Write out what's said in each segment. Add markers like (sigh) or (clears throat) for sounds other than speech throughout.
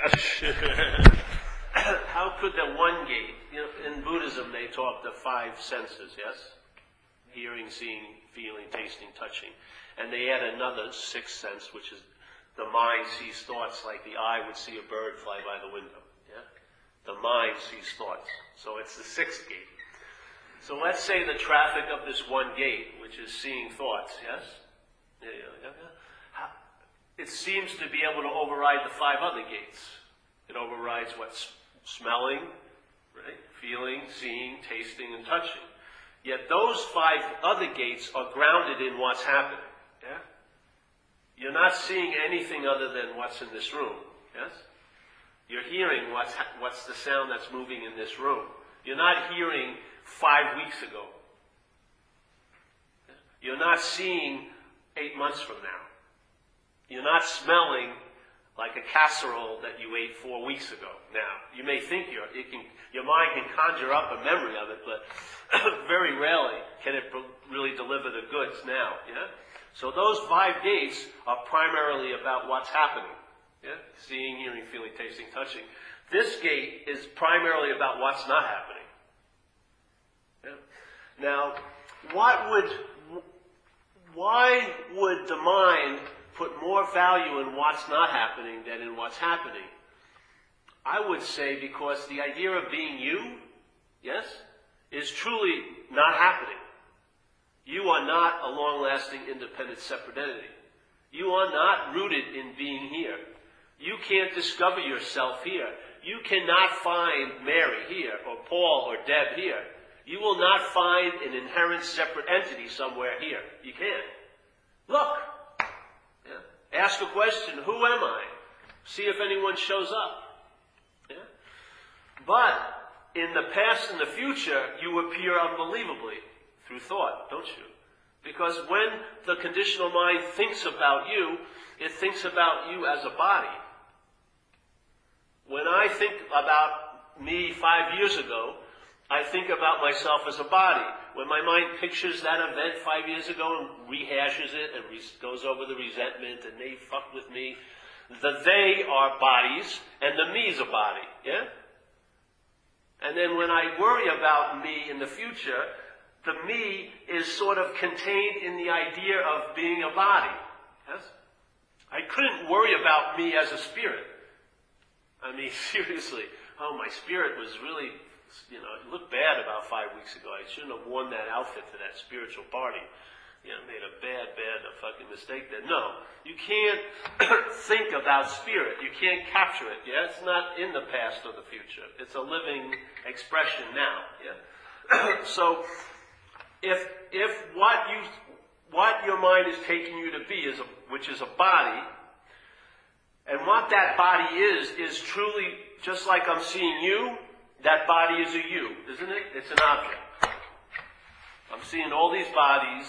(laughs) How could the one gate, you know, in Buddhism they talk the five senses, yes? Hearing, seeing, feeling, tasting, touching. And they add another sixth sense, which is the mind sees thoughts like the eye would see a bird fly by the window. Yeah? The mind sees thoughts. So it's the sixth gate. So let's say the traffic of this one gate, which is seeing thoughts, yes? Yeah, yeah, yeah. It seems to be able to override the five other gates. It overrides what's smelling, right? Feeling, seeing, tasting, and touching. Yet those five other gates are grounded in what's happening. Yeah? You're not seeing anything other than what's in this room. Yes? You're hearing what's, what's the sound that's moving in this room. You're not hearing five weeks ago. You're not seeing eight months from now. You're not smelling like a casserole that you ate four weeks ago. Now, you may think you're, it can, your mind can conjure up a memory of it, but (coughs) very rarely can it really deliver the goods now. Yeah? So those five gates are primarily about what's happening. Yeah? Seeing, hearing, feeling, tasting, touching. This gate is primarily about what's not happening. Yeah? Now, what would, why would the mind put more value in what's not happening than in what's happening? I would say because the idea of being you, yes, is truly not happening. You are not a long lasting, independent, separate entity. You are not rooted in being here. You can't discover yourself here. You cannot find Mary here, or Paul, or Deb here. You will not find an inherent separate entity somewhere here. You can't. Look, Ask a question, who am I? See if anyone shows up. Yeah? But in the past and the future, you appear unbelievably through thought, don't you? Because when the conditional mind thinks about you, it thinks about you as a body. When I think about me five years ago, I think about myself as a body. When my mind pictures that event five years ago and rehashes it and re- goes over the resentment and they fucked with me, the they are bodies and the me's a body. Yeah? And then when I worry about me in the future, the me is sort of contained in the idea of being a body. Yes? I couldn't worry about me as a spirit. I mean, (laughs) seriously. Oh, my spirit was really you know, it looked bad about five weeks ago. I shouldn't have worn that outfit to that spiritual party. You know, made a bad, bad a fucking mistake there. No, you can't (coughs) think about spirit. You can't capture it. Yeah, it's not in the past or the future. It's a living expression now. Yeah. (coughs) so, if if what you what your mind is taking you to be is a, which is a body, and what that body is is truly just like I'm seeing you that body is a you, isn't it? It's an object. I'm seeing all these bodies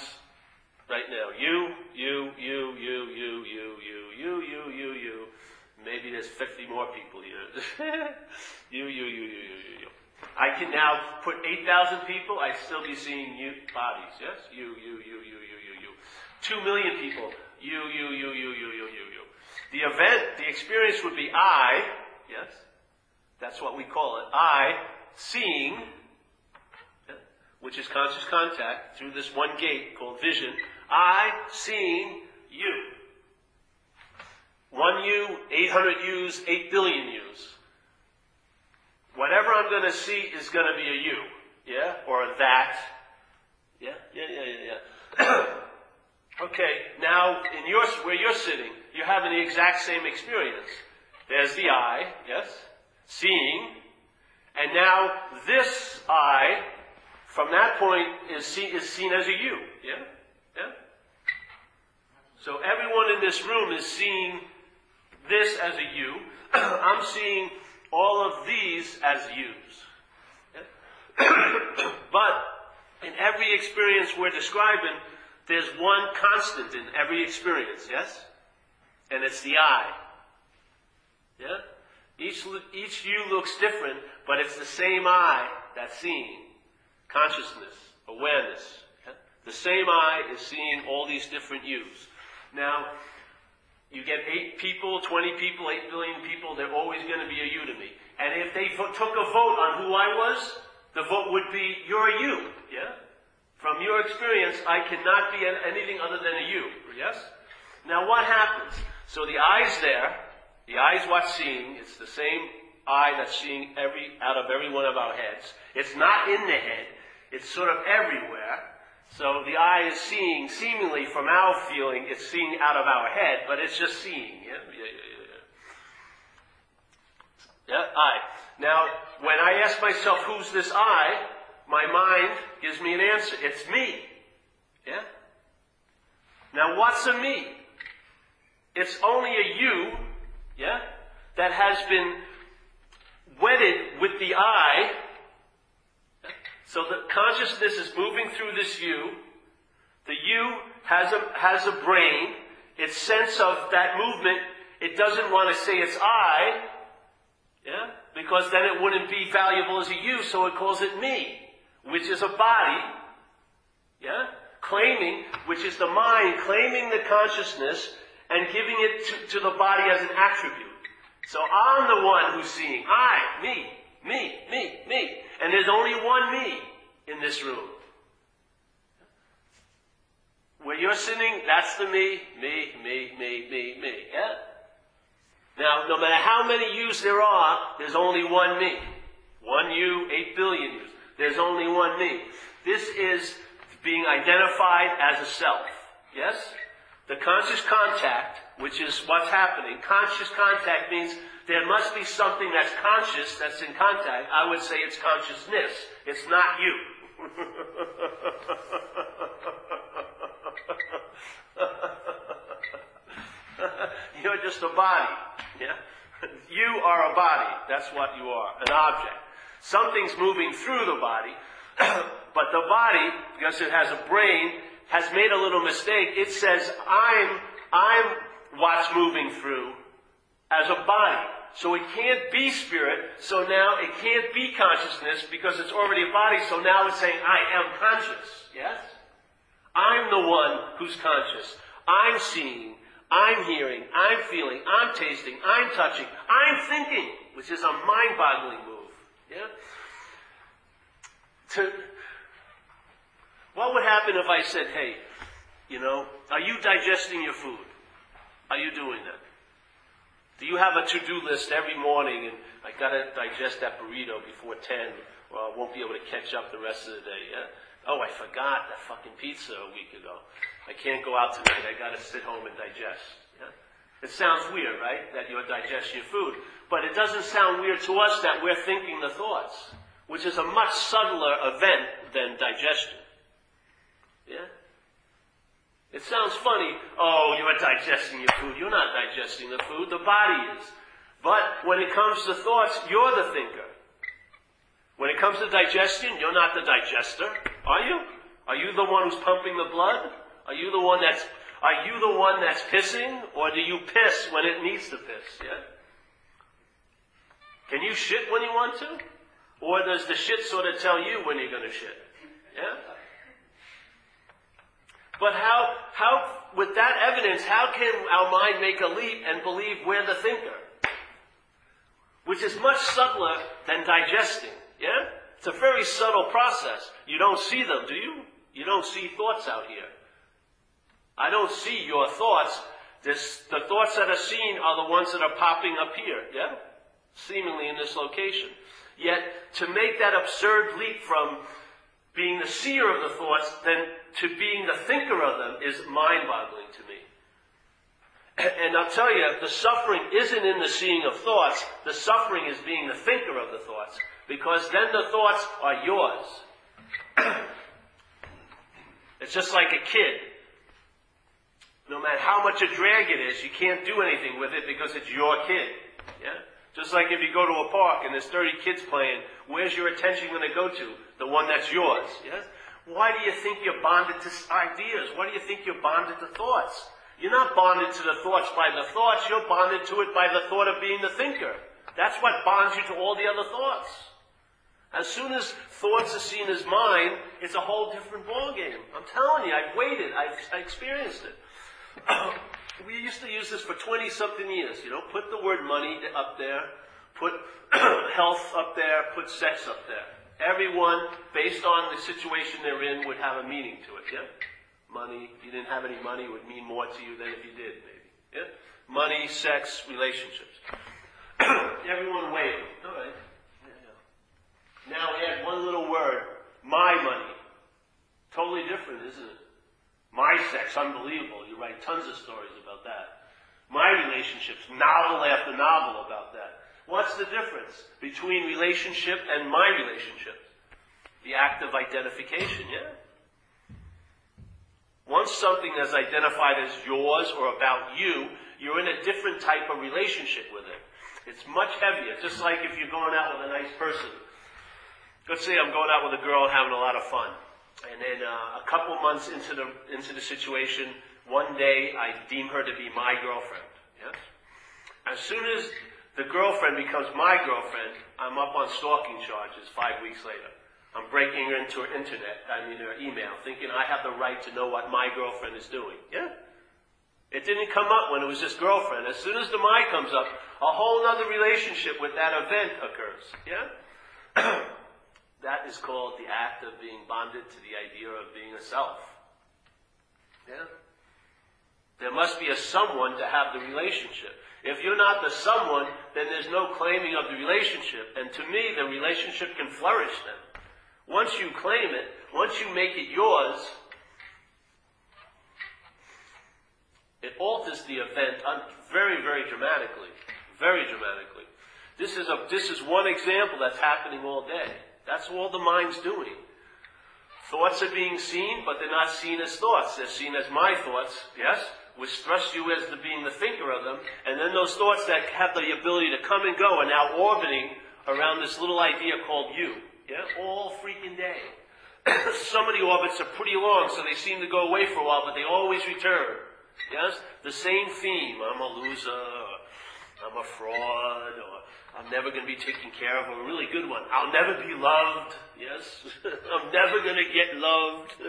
right now. You, you, you, you, you, you, you, you, you, you, you. Maybe there's 50 more people here. you, you, you, you, you, you, you. I can now put 8,000 people, I'd still be seeing you bodies, yes? You, you, you, you, you, you, you. Two million people. You, you, you, you, you, you, you, you. The event, the experience would be I, yes? That's what we call it. I, seeing, which is conscious contact through this one gate called vision, I, seeing you. One you, 800 yous, 8 billion yous. Whatever I'm going to see is going to be a you. Yeah? Or a that. Yeah? Yeah, yeah, yeah, yeah. (coughs) okay, now in your, where you're sitting, you're having the exact same experience. There's the I, yes? Seeing, and now this I, from that point, is seen, is seen as a you. Yeah? Yeah? So everyone in this room is seeing this as a you. (clears throat) I'm seeing all of these as yous. (clears throat) But in every experience we're describing, there's one constant in every experience, yes? And it's the I. Yeah? Each, each you looks different, but it's the same I that's seeing. Consciousness, awareness. The same I is seeing all these different yous. Now, You get eight people, 20 people, 8 billion people, they're always going to be a you to me. And if they vo- took a vote on who I was, the vote would be, you're a you. Yeah? From your experience, I cannot be anything other than a you. Yes? Now what happens? So the eye's there. The eye's what's seeing. It's the same eye that's seeing every, out of every one of our heads. It's not in the head. It's sort of everywhere. So the eye is seeing, seemingly from our feeling, it's seeing out of our head, but it's just seeing. Yeah, yeah, yeah, yeah. Eye. Now, when I ask myself, who's this I? My mind gives me an answer. It's me. Yeah? Now, what's a me? It's only a you, yeah, that has been wedded with the I so the consciousness is moving through this you. The you has a, has a brain. Its sense of that movement, it doesn't want to say it's I, yeah, because then it wouldn't be valuable as a you, so it calls it me, which is a body, yeah, claiming, which is the mind claiming the consciousness and giving it to, to the body as an attribute. So I'm the one who's seeing. I, me, me, me, me. And there's only one me in this room. Where you're sitting, that's the me, me, me, me, me, me. Yeah? Now, no matter how many yous there are, there's only one me. One you, eight billion yous. There's only one me. This is being identified as a self. Yes? The conscious contact, which is what's happening, conscious contact means there must be something that's conscious that's in contact. I would say it's consciousness. It's not you. (laughs) You're just a body. Yeah? You are a body. That's what you are. An object. Something's moving through the body, (clears throat) but the body, because it has a brain, has made a little mistake. It says, I'm, I'm what's moving through as a body. So it can't be spirit, so now it can't be consciousness because it's already a body, so now it's saying, I am conscious. Yes? I'm the one who's conscious. I'm seeing, I'm hearing, I'm feeling, I'm tasting, I'm touching, I'm thinking, which is a mind-boggling move. Yeah? To, what would happen if I said, hey, you know, are you digesting your food? Are you doing that? Do you have a to-do list every morning and I gotta digest that burrito before 10 or I won't be able to catch up the rest of the day, yeah? Oh, I forgot that fucking pizza a week ago. I can't go out tonight. I gotta sit home and digest. Yeah? It sounds weird, right? That you're digesting your food. But it doesn't sound weird to us that we're thinking the thoughts, which is a much subtler event than digestion. Yeah? It sounds funny. Oh, you're digesting your food. You're not digesting the food. The body is. But when it comes to thoughts, you're the thinker. When it comes to digestion, you're not the digester, are you? Are you the one who's pumping the blood? Are you the one that's are you the one that's pissing, or do you piss when it needs to piss? Yeah. Can you shit when you want to, or does the shit sort of tell you when you're going to shit? Yeah. But how, how, with that evidence, how can our mind make a leap and believe we're the thinker? Which is much subtler than digesting, yeah? It's a very subtle process. You don't see them, do you? You don't see thoughts out here. I don't see your thoughts. This, the thoughts that are seen are the ones that are popping up here, yeah? Seemingly in this location. Yet, to make that absurd leap from being the seer of the thoughts than to being the thinker of them is mind boggling to me. (clears throat) And I'll tell you, the suffering isn't in the seeing of thoughts, the suffering is being the thinker of the thoughts, because then the thoughts are yours. (clears throat) it's just like a kid. No matter how much a drag it is, you can't do anything with it because it's your kid. Yeah? Just like if you go to a park and there's 30 kids playing, where's your attention going to go to? The one that's yours. Yes? Why do you think you're bonded to ideas? Why do you think you're bonded to thoughts? You're not bonded to the thoughts by the thoughts, you're bonded to it by the thought of being the thinker. That's what bonds you to all the other thoughts. As soon as thoughts are seen as mine, it's a whole different ballgame. I'm telling you, I've waited, I've I experienced it. (coughs) we used to use this for 20 something years, you know, put the word money up there, put (coughs) health up there, put sex up there. Everyone, based on the situation they're in, would have a meaning to it, yeah? Money, if you didn't have any money, would mean more to you than if you did, maybe. Yeah? Money, sex, relationships. (clears throat) Everyone waved. All right. Yeah. Now add one little word, my money. Totally different, isn't it? My sex, unbelievable. You write tons of stories about that. My relationships, novel after novel about that. What's the difference between relationship and my relationship? The act of identification, yeah? Once something is identified as yours or about you, you're in a different type of relationship with it. It's much heavier, just like if you're going out with a nice person. Let's say I'm going out with a girl having a lot of fun. And then uh, a couple months into the into the situation, one day I deem her to be my girlfriend. Yes. As soon as the girlfriend becomes my girlfriend, I'm up on stalking charges five weeks later. I'm breaking into her internet, I mean her email, thinking I have the right to know what my girlfriend is doing. Yeah. It didn't come up when it was just girlfriend. As soon as the my comes up, a whole other relationship with that event occurs. Yeah? (clears throat) That is called the act of being bonded to the idea of being a self. Yeah? There must be a someone to have the relationship. If you're not the someone, then there's no claiming of the relationship. And to me, the relationship can flourish then. Once you claim it, once you make it yours, it alters the event uh, very, very dramatically. Very dramatically. This is, a, this is one example that's happening all day. That's all the mind's doing. Thoughts are being seen, but they're not seen as thoughts. They're seen as my thoughts, yes? Which thrust you as the being the thinker of them. And then those thoughts that have the ability to come and go are now orbiting around this little idea called you. Yeah? All freaking day. Some of the orbits are pretty long, so they seem to go away for a while, but they always return. Yes? The same theme. I'm a loser, I'm a fraud, or I'm never going to be taken care of. A really good one. I'll never be loved. Yes? (laughs) I'm never going to get loved. (laughs)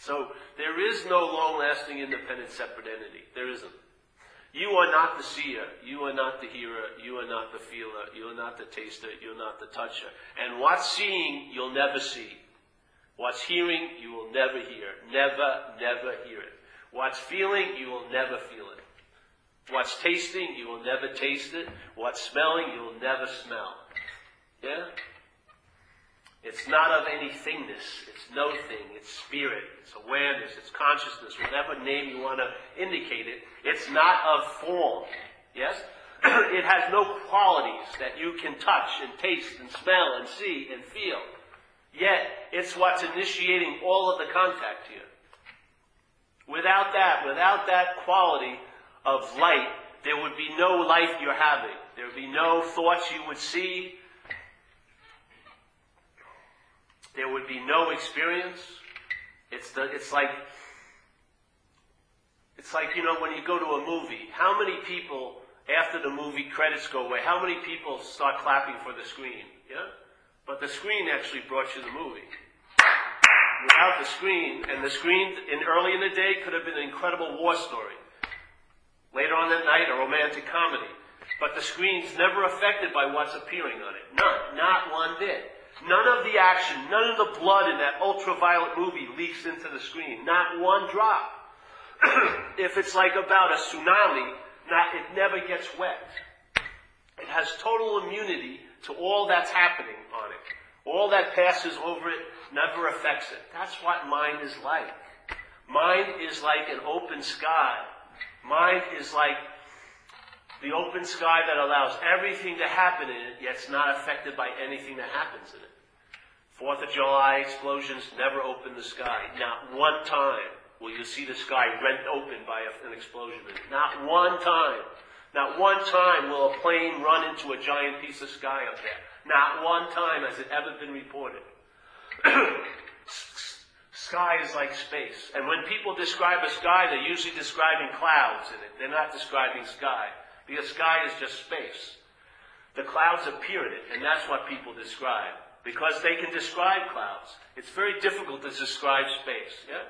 so there is no long lasting independent separate entity. There isn't. You are not the seer. You are not the hearer. You are not the feeler. You are not the taster. You're not the toucher. And what's seeing, you'll never see. What's hearing, you will never hear. Never, never hear it. What's feeling, you will never feel it. What's tasting, you will never taste it. What's smelling, you will never smell. Yeah? It's not of anythingness. It's no thing. It's spirit. It's awareness. It's consciousness. Whatever name you want to indicate it. It's not of form. Yes? (clears throat) it has no qualities that you can touch and taste and smell and see and feel. Yet, it's what's initiating all of the contact here. Without that, without that quality of light, there would be no life you're having. There would be no thoughts you would see. There would be no experience. It's the, it's like, it's like, you know, when you go to a movie, how many people, after the movie credits go away, how many people start clapping for the screen? Yeah? But the screen actually brought you the movie. Without the screen, and the screen in early in the day could have been an incredible war story. Later on that night, a romantic comedy. But the screen's never affected by what's appearing on it. None. Not one bit. None of the action, none of the blood in that ultraviolet movie leaks into the screen. Not one drop. (clears throat) if it's like about a tsunami, not, it never gets wet. It has total immunity to all that's happening on it. All that passes over it never affects it. That's what mind is like. Mind is like an open sky. Mind is like the open sky that allows everything to happen in it, yet it's not affected by anything that happens in it. Fourth of July explosions never open the sky. Not one time will you see the sky rent open by an explosion. Not one time. Not one time will a plane run into a giant piece of sky up there. Not one time has it ever been reported. (clears throat) sky is like space. And when people describe a sky, they're usually describing clouds in it. They're not describing sky. Because sky is just space. The clouds appear in it, and that's what people describe. because they can describe clouds. It's very difficult to describe space. Yeah?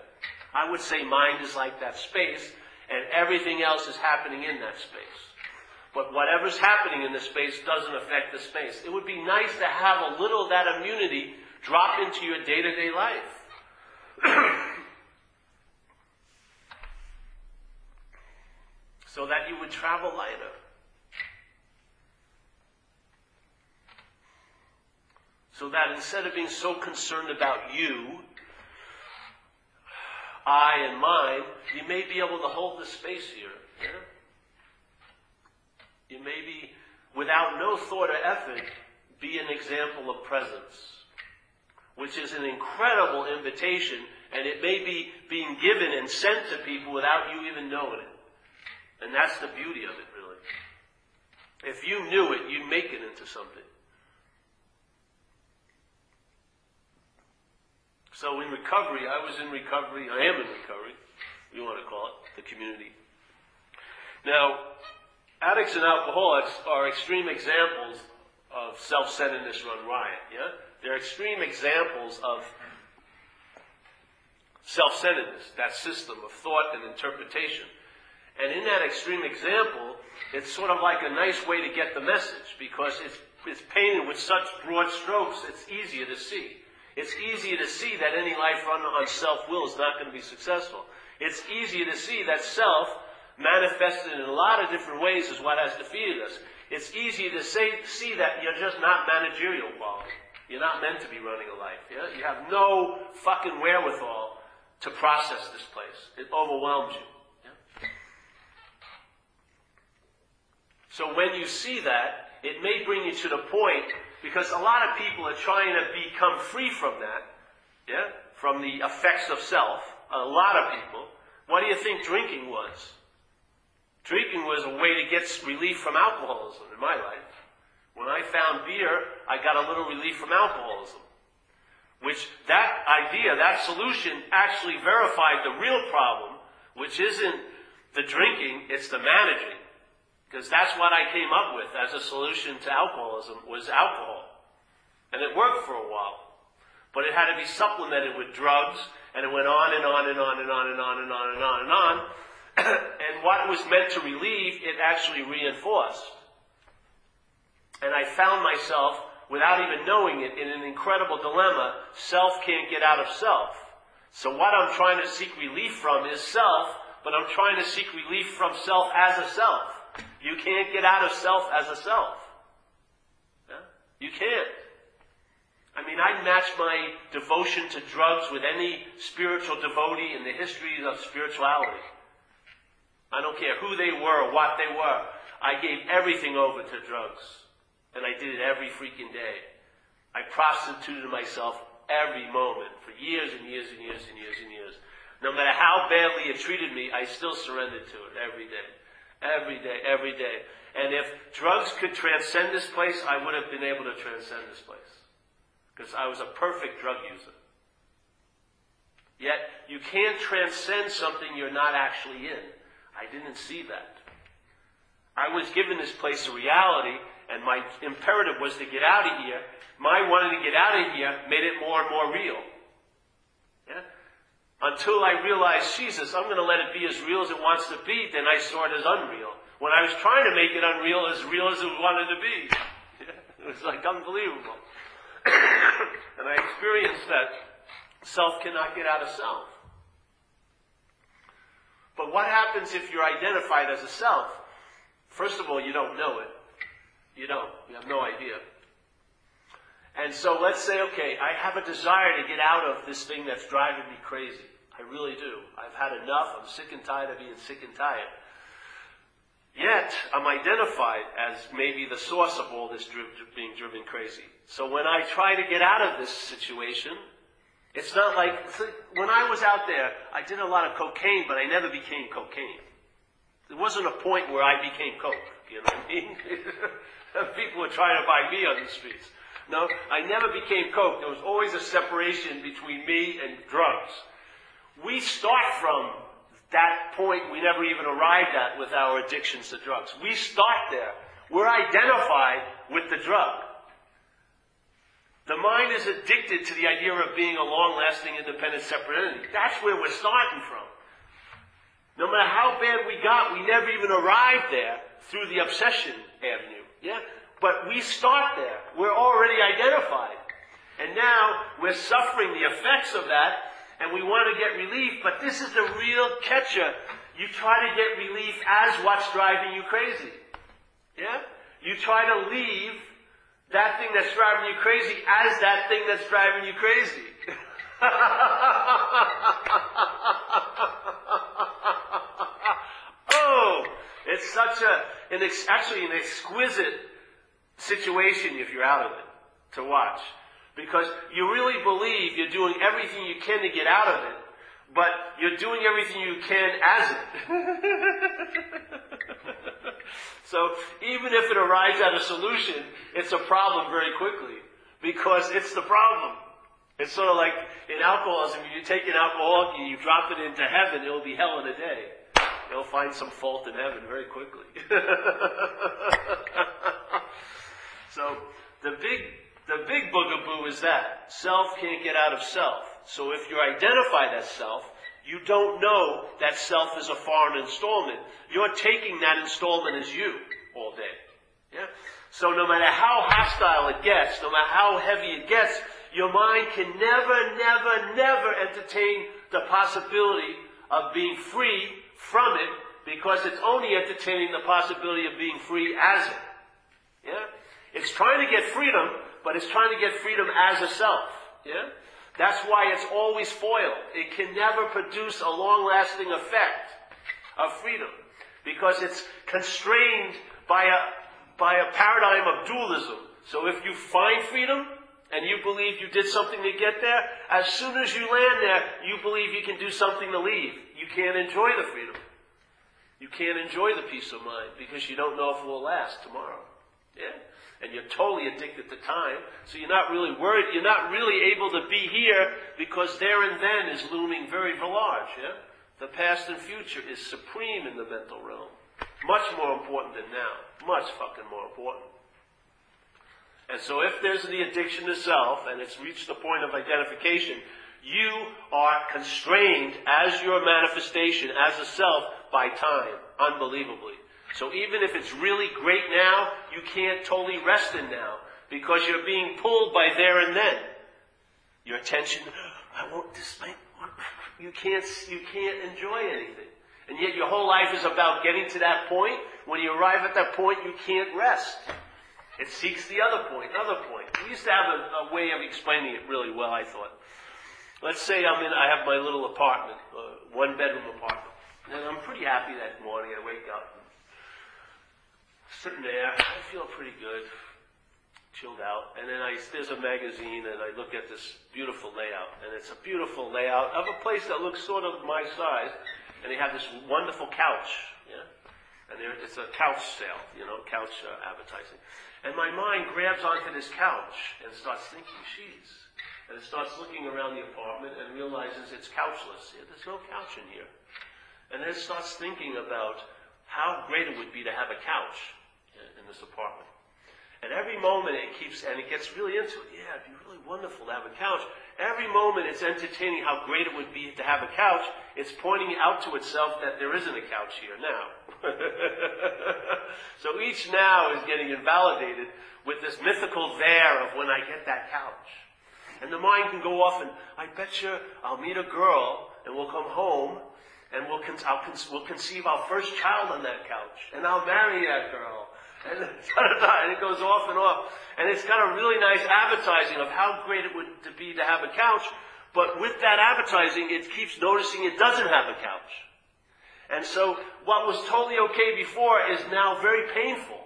I would say mind is like that space, and everything else is happening in that space. But whatever's happening in the space doesn't affect the space. It would be nice to have a little of that immunity drop into your day to day life. (clears throat) so that you would travel lighter. So that instead of being so concerned about you, I and mine, you may be able to hold the space here. Yeah? You may be, without no thought or effort, be an example of presence, which is an incredible invitation, and it may be being given and sent to people without you even knowing it. And that's the beauty of it, really. If you knew it, you'd make it into something. So in recovery, I was in recovery, I am in recovery, you want to call it, the community. Now, addicts and alcoholics are extreme examples of self-centeredness run riot, yeah? They're extreme examples of self-centeredness, that system of thought and interpretation. And in that extreme example, it's sort of like a nice way to get the message because it's, it's painted with such broad strokes, it's easier to see. It's easier to see that any life run on self-will is not going to be successful. It's easier to see that self, manifested in a lot of different ways, is what has defeated us. It's easier to say, see that you're just not managerial quality. You're not meant to be running a life. Yeah? You have no fucking wherewithal to process this place. It overwhelms you. Yeah? So when you see that, it may bring you to the point because a lot of people are trying to become free from that, yeah, from the effects of self. A lot of people. What do you think drinking was? Drinking was a way to get relief from alcoholism in my life. When I found beer, I got a little relief from alcoholism. Which that idea, that solution actually verified the real problem, which isn't the drinking, it's the managing. Because that's what I came up with as a solution to alcoholism was alcohol. And it worked for a while. But it had to be supplemented with drugs, and it went on and on and on and on and on and on and on and on. (coughs) and what was meant to relieve, it actually reinforced. And I found myself, without even knowing it, in an incredible dilemma. Self can't get out of self. So what I'm trying to seek relief from is self, but I'm trying to seek relief from self as a self. You can't get out of self as a self. Yeah? You can't. I mean, I'd match my devotion to drugs with any spiritual devotee in the history of spirituality. I don't care who they were or what they were. I gave everything over to drugs. And I did it every freaking day. I prostituted myself every moment for years and years and years and years and years. No matter how badly it treated me, I still surrendered to it every day. Every day, every day. And if drugs could transcend this place, I would have been able to transcend this place. Because I was a perfect drug user. Yet, you can't transcend something you're not actually in. I didn't see that. I was given this place a reality, and my imperative was to get out of here. My wanting to get out of here made it more and more real. Until I realized, Jesus, I'm going to let it be as real as it wants to be, then I saw it as unreal. When I was trying to make it unreal, as real as it wanted to be. (laughs) it was like unbelievable. (coughs) and I experienced that self cannot get out of self. But what happens if you're identified as a self? First of all, you don't know it. You don't. You have no idea. And so let's say, okay, I have a desire to get out of this thing that's driving me crazy. I really do. I've had enough. I'm sick and tired of being sick and tired. Yet, I'm identified as maybe the source of all this dri- being driven crazy. So when I try to get out of this situation, it's not like, when I was out there, I did a lot of cocaine, but I never became cocaine. There wasn't a point where I became coke, you know what I mean? (laughs) People were trying to buy me on the streets. No, I never became coke. There was always a separation between me and drugs. We start from that point we never even arrived at with our addictions to drugs. We start there. We're identified with the drug. The mind is addicted to the idea of being a long-lasting, independent, separate entity. That's where we're starting from. No matter how bad we got, we never even arrived there through the obsession avenue. Yeah? But we start there. We're already identified. And now we're suffering the effects of that, and we want to get relief, but this is the real catcher. You try to get relief as what's driving you crazy. Yeah? You try to leave that thing that's driving you crazy as that thing that's driving you crazy. (laughs) oh, it's such a, an ex, actually an exquisite situation if you're out of it to watch. Because you really believe you're doing everything you can to get out of it, but you're doing everything you can as it. (laughs) so even if it arrives at a solution, it's a problem very quickly because it's the problem. It's sort of like in alcoholism, you take an alcoholic and you drop it into heaven, it'll be hell in a day. You'll find some fault in heaven very quickly. (laughs) so the big the big boogaboo is that self can't get out of self. So if you're identified as self, you don't know that self is a foreign installment. You're taking that installment as you all day. Yeah? So no matter how hostile it gets, no matter how heavy it gets, your mind can never, never, never entertain the possibility of being free from it because it's only entertaining the possibility of being free as it. Yeah? It's trying to get freedom, but it's trying to get freedom as a self. Yeah? That's why it's always foiled. It can never produce a long-lasting effect of freedom because it's constrained by a, by a paradigm of dualism. So if you find freedom, and you believe you did something to get there, as soon as you land there, you believe you can do something to leave. You can't enjoy the freedom. You can't enjoy the peace of mind because you don't know if it will last tomorrow. Yeah? And you're totally addicted to time, so you're not really worried, you're not really able to be here because there and then is looming very large, yeah? The past and future is supreme in the mental realm. Much more important than now. Much fucking more important. And so if there's the addiction to self and it's reached the point of identification, you are constrained as your manifestation, as a self, by time, unbelievably. So even if it's really great now, you can't totally rest in now because you're being pulled by there and then. Your attention, I want this, you can't, you can't enjoy anything. And yet your whole life is about getting to that point. When you arrive at that point, you can't rest. It seeks the other point, another point. We used to have a, a way of explaining it really well, I thought. Let's say I'm in, I have my little apartment, uh, one bedroom apartment. And I'm pretty happy that morning. I wake up, sitting there, I feel pretty good, chilled out. And then I, there's a magazine and I look at this beautiful layout. And it's a beautiful layout of a place that looks sort of my size. And they have this wonderful couch, yeah? And there, it's a couch sale, you know, couch uh, advertising. And my mind grabs onto this couch and starts thinking, geez. And it starts looking around the apartment and realizes it's couchless. Yeah, there's no couch in here. And then it starts thinking about how great it would be to have a couch this apartment. And every moment it keeps, and it gets really into it. Yeah, it'd be really wonderful to have a couch. Every moment it's entertaining how great it would be to have a couch. It's pointing out to itself that there isn't a couch here now. (laughs) so each now is getting invalidated with this mythical there of when I get that couch. And the mind can go off and, I bet you I'll meet a girl and we'll come home and we'll, con- con- we'll conceive our first child on that couch. And I'll marry that girl. (laughs) And, it goes off and off. And it's got a really nice advertising of how great it would be to have a couch. But with that advertising, it keeps noticing it doesn't have a couch. And so what was totally okay before is now very painful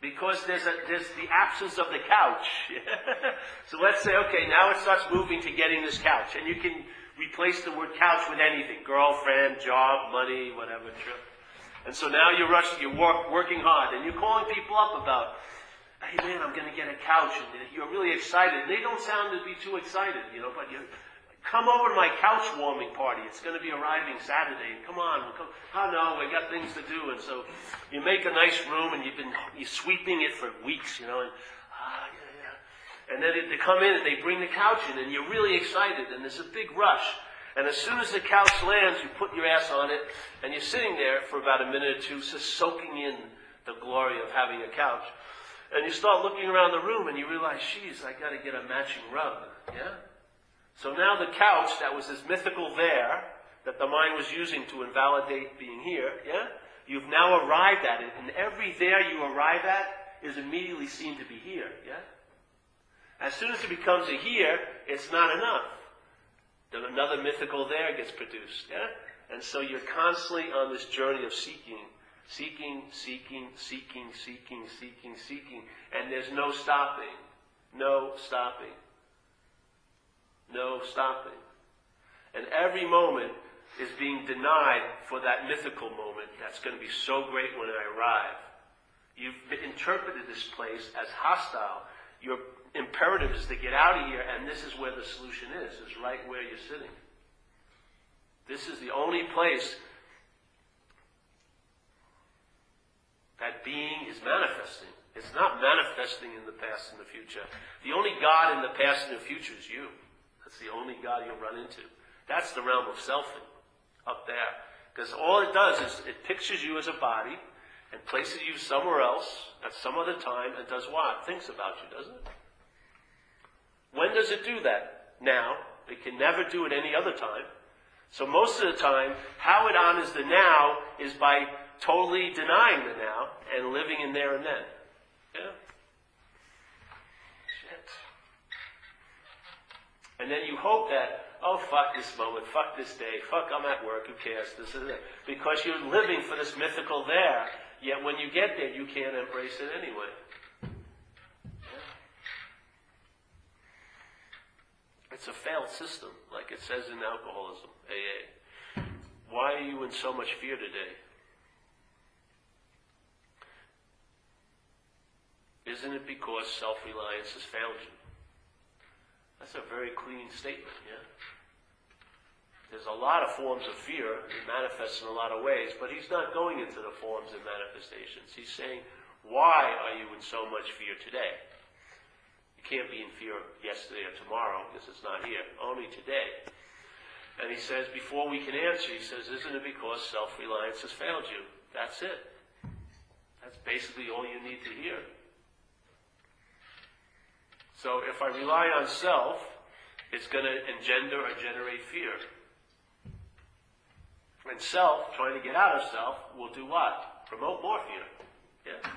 because there's, a, there's the absence of the couch. (laughs) so let's say, okay, now it starts moving to getting this couch. And you can replace the word couch with anything. Girlfriend, job, money, whatever, trip. And so now you're rushing, you're work, working hard, and you're calling people up about, hey man, I'm going to get a couch, and you're really excited. They don't sound to be too excited, you know, but you come over to my couch warming party. It's going to be arriving Saturday. Come on, we'll come. Oh no, we got things to do, and so you make a nice room, and you've been you're sweeping it for weeks, you know, and ah And then they come in and they bring the couch in and you're really excited and there's a big rush. And as soon as the couch lands, you put your ass on it and you're sitting there for about a minute or two, just soaking in the glory of having a couch. And you start looking around the room and you realize, geez, I gotta get a matching rug. Yeah? So now the couch that was this mythical there, that the mind was using to invalidate being here, yeah? You've now arrived at it, and every there you arrive at is immediately seen to be here, yeah? As soon as it becomes a here, it's not enough. Then another mythical there gets produced, yeah? And so you're constantly on this journey of seeking, seeking, seeking, seeking, seeking, seeking, seeking, and there's no stopping. No stopping. No stopping. And every moment is being denied for that mythical moment that's going to be so great when I arrive. You've interpreted this place as hostile. Your imperative is to get out of here, and this is where the solution is, is right where you're sitting. This is the only place that being is manifesting. It's not manifesting in the past and the future. The only God in the past and the future is you. That's the only God you'll run into. That's the realm of selfing up there. Because all it does is it pictures you as a body and places you somewhere else at some other time and does what? Thinks about you, doesn't it? When does it do that? Now. It can never do it any other time. So most of the time, how it honors the now is by totally denying the now and living in there and then. Yeah? Shit. And then you hope that oh, fuck this moment, fuck this day, fuck, I'm at work, who cares, this is it. Because you're living for this mythical there, yet when you get there, you can't embrace it anyway. It's a failed system, like it says in alcoholism, AA. Why are you in so much fear today? Isn't it because self reliance has failed you? That's a very clean statement, yeah? There's a lot of forms of fear. It manifests in a lot of ways, but he's not going into the forms and manifestations. He's saying, why are you in so much fear today? You can't be in fear yesterday or tomorrow because it's not here. Only today. And he says, before we can answer, he says, isn't it because self-reliance has failed you? That's it. That's basically all you need to hear. So if I rely on self, it's going to engender or generate fear. And self, trying to get out of self, will do what? Promote more fear. Yeah.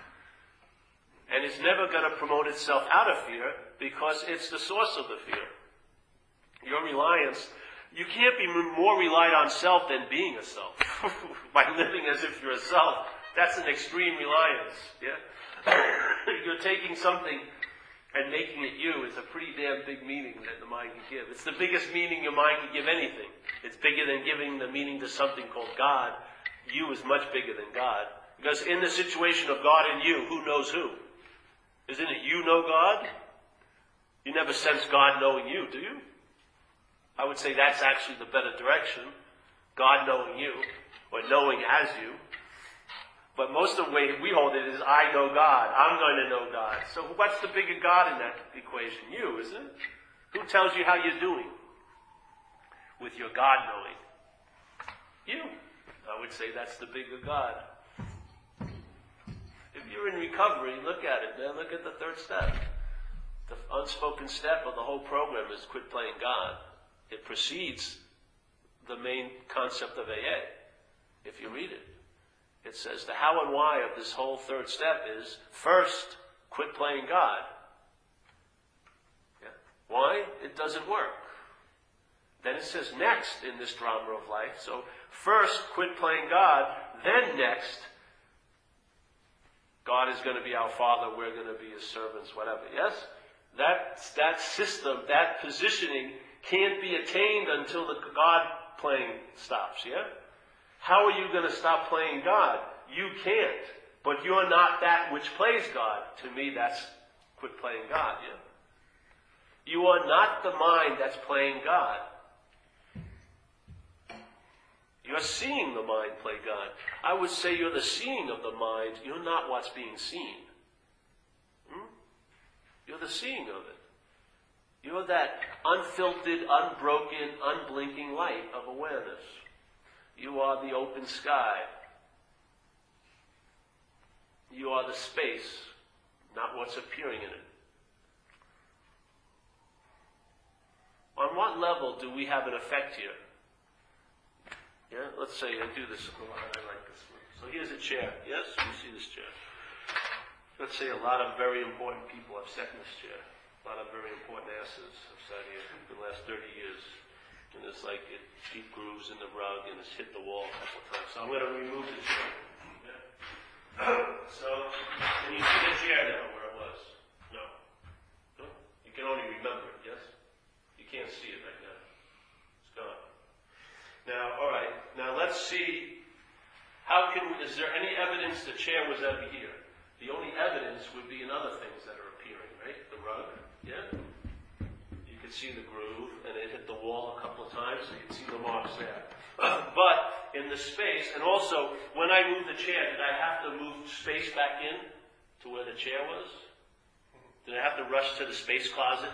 And it's never going to promote itself out of fear because it's the source of the fear. Your reliance, you can't be more relied on self than being a self. (laughs) By living as if you're a self, that's an extreme reliance. Yeah? (coughs) you're taking something and making it you is a pretty damn big meaning that the mind can give. It's the biggest meaning your mind can give anything. It's bigger than giving the meaning to something called God. You is much bigger than God. Because in the situation of God and you, who knows who? Isn't it you know God? You never sense God knowing you, do you? I would say that's actually the better direction. God knowing you, or knowing as you. But most of the way we hold it is, I know God. I'm going to know God. So what's the bigger God in that equation? You, isn't it? Who tells you how you're doing? With your God knowing. You. I would say that's the bigger God. If you're in recovery, look at it. Then look at the third step. The unspoken step of the whole program is quit playing God. It precedes the main concept of AA, if you read it. It says the how and why of this whole third step is first, quit playing God. Yeah. Why? It doesn't work. Then it says next in this drama of life. So first, quit playing God. Then next, God is going to be our Father. We're going to be His servants, whatever. Yes? That, that system, that positioning can't be attained until the God playing stops. Yeah? How are you going to stop playing God? You can't. But you're not that which plays God. To me, that's quit playing God, yeah? You are not the mind that's playing God. You're seeing the mind play God. I would say you're the seeing of the mind. You're not what's being seen. Hmm? You're the seeing of it. You're that unfiltered, unbroken, unblinking light of awareness. You are the open sky. You are the space, not what's appearing in it. On what level do we have an effect here? Yeah, let's say I do this a lot. I like this one. So here's a chair. Yes, you see this chair. Let's say a lot of very important people have sat in this chair. A lot of very important asses have sat here the last 30 years. And it's like it deep grooves in the rug and it's hit the wall a couple of times. So I'm going to remove the (clears throat) chair. So, can you see the chair now where it was? No. no. You can only remember it, yes? You can't see it right now. It's gone. Now, all right. Now let's see. How can? Is there any evidence the chair was ever here? The only evidence would be in other things that are appearing, right? The rug, yeah. Can see the groove, and it hit the wall a couple of times, so you can see the marks there. (coughs) but in the space, and also when I moved the chair, did I have to move space back in to where the chair was? Did I have to rush to the space closet,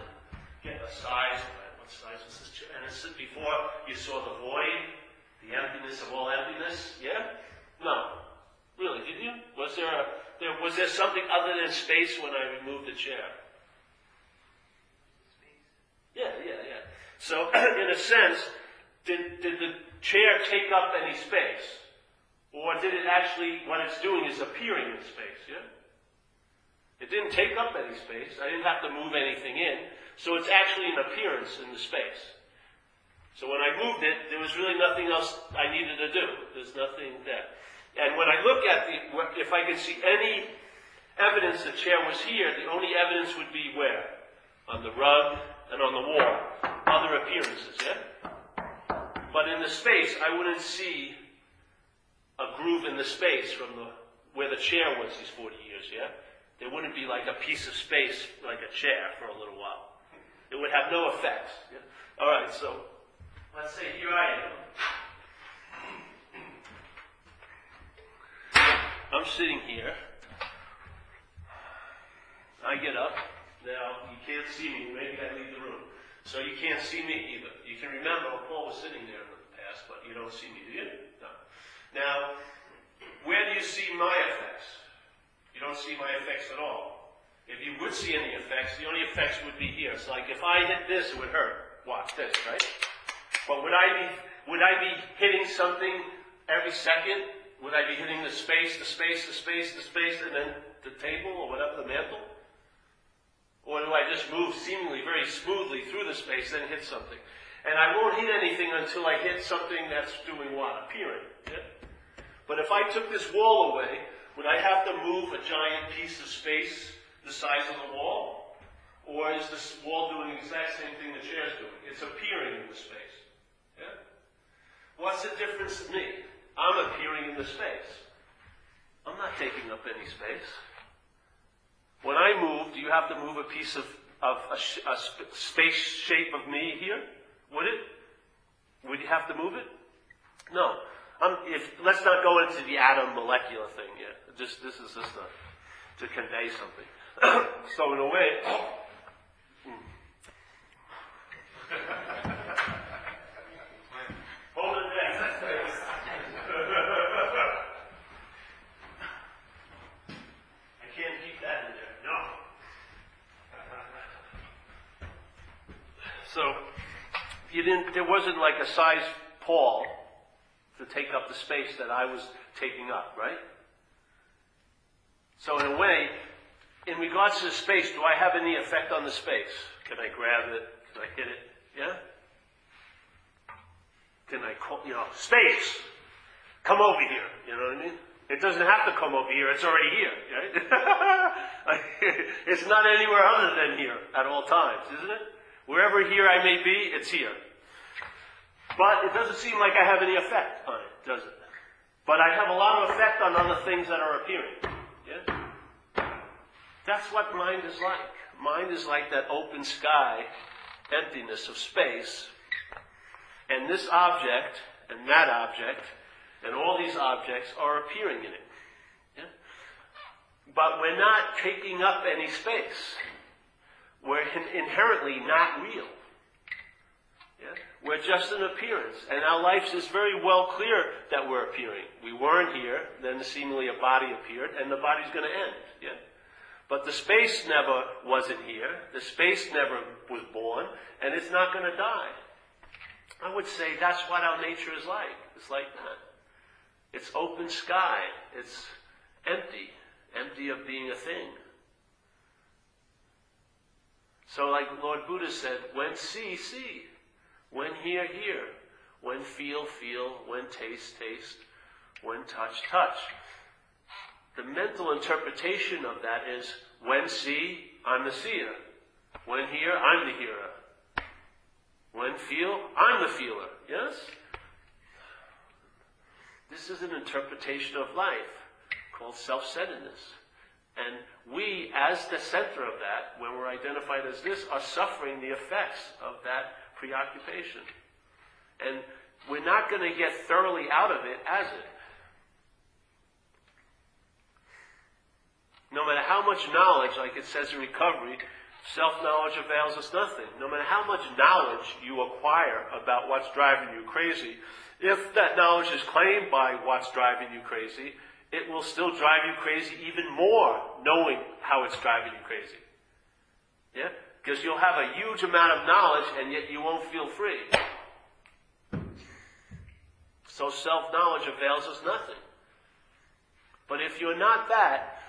get a size? What size was this chair? And it's before you saw the void, the emptiness of all emptiness. Yeah? No. Really, did you? Was there a there, was there something other than space when I removed the chair? Space. Yeah, yeah, yeah. So, (clears throat) in a sense, did, did the chair take up any space? Or did it actually, what it's doing is appearing in space, yeah? It didn't take up any space. I didn't have to move anything in. So it's actually an appearance in the space. So when I moved it, there was really nothing else I needed to do. There's nothing there. And when I look at the, if I can see any evidence the chair was here, the only evidence would be where? On the rug and on the wall. Other appearances, yeah? But in the space, I wouldn't see a groove in the space from the, where the chair was these 40 years, yeah? There wouldn't be like a piece of space, like a chair, for a little while. It would have no effects. Yeah? All right, so let's say here I am. I'm sitting here. I get up. Now, you can't see me. Maybe I leave the room. So you can't see me either. You can remember Paul was sitting there in the past, but you don't see me, do you? No. Now, where do you see my effects? You don't see my effects at all. If you would see any effects, the only effects would be here. It's like if I hit this, it would hurt. Watch this, right? But would I be would I be hitting something every second? Would I be hitting the space, the space, the space, the space, and then the table or whatever, the mantle? Or do I just move seemingly very smoothly through the space, then hit something? And I won't hit anything until I hit something that's doing what? Appearing. Yeah? But if I took this wall away, would I have to move a giant piece of space the size of the wall? Or is this wall doing the exact same thing the chair's doing? It's appearing in the space. Yeah? What's the difference to me? I'm appearing in the space. I'm not taking up any space. When I move, do you have to move a piece of, of a, a space shape of me here? Would it? Would you have to move it? No. Um, if, let's not go into the atom molecular thing yet. Just, this is just a, to convey something. (coughs) so in a way, (coughs) hmm. (laughs) So you didn't, there wasn't like a size Paul to take up the space that I was taking up, right? So in a way, in regards to the space, do I have any effect on the space? Can I grab it? Can I hit it? Yeah? Can I call, you know, space, come over here. You know what I mean? It doesn't have to come over here. It's already here, right? (laughs) it's not anywhere other than here at all times, isn't it? Wherever here I may be, it's here. But it doesn't seem like I have any effect on it, does it? But I have a lot of effect on other things that are appearing. Yeah? That's what mind is like. Mind is like that open sky, emptiness of space. And this object, and that object, and all these objects are appearing in it. Yeah? But we're not taking up any space. We're in- inherently not real. Yeah? We're just an appearance, and our life is very well clear that we're appearing. We weren't here, then seemingly a body appeared, and the body's going to end. Yeah? But the space never wasn't here. The space never was born, and it's not going to die. I would say that's what our nature is like. It's like that. It's open sky. It's empty, empty of being a thing. So, like Lord Buddha said, when see, see. When hear, hear. When feel, feel. When taste, taste. When touch, touch. The mental interpretation of that is when see, I'm the seer. When hear, I'm the hearer. When feel, I'm the feeler. Yes? This is an interpretation of life called self-centeredness. And we, as the center of that, when we're identified as this, are suffering the effects of that preoccupation. And we're not going to get thoroughly out of it as it. No matter how much knowledge, like it says in recovery, self-knowledge avails us nothing. No matter how much knowledge you acquire about what's driving you crazy, if that knowledge is claimed by what's driving you crazy, it will still drive you crazy even more knowing how it's driving you crazy. Yeah? Because you'll have a huge amount of knowledge and yet you won't feel free. So self-knowledge avails us nothing. But if you're not that,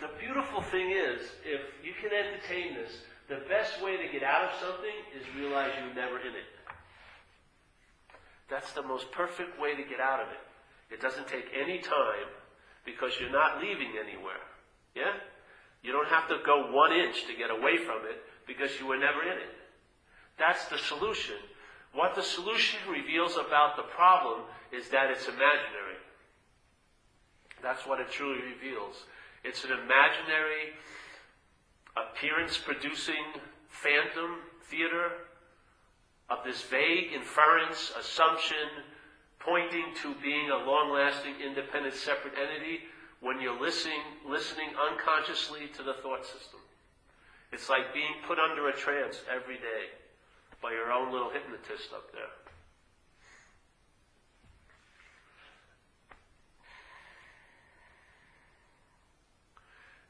the beautiful thing is, if you can entertain this, the best way to get out of something is realize you're never in it. That's the most perfect way to get out of it. It doesn't take any time because you're not leaving anywhere. Yeah? You don't have to go one inch to get away from it because you were never in it. That's the solution. What the solution reveals about the problem is that it's imaginary. That's what it truly reveals. It's an imaginary, appearance producing phantom theater of this vague inference, assumption, pointing to being a long lasting, independent, separate entity when you're listening, listening unconsciously to the thought system. It's like being put under a trance every day by your own little hypnotist up there.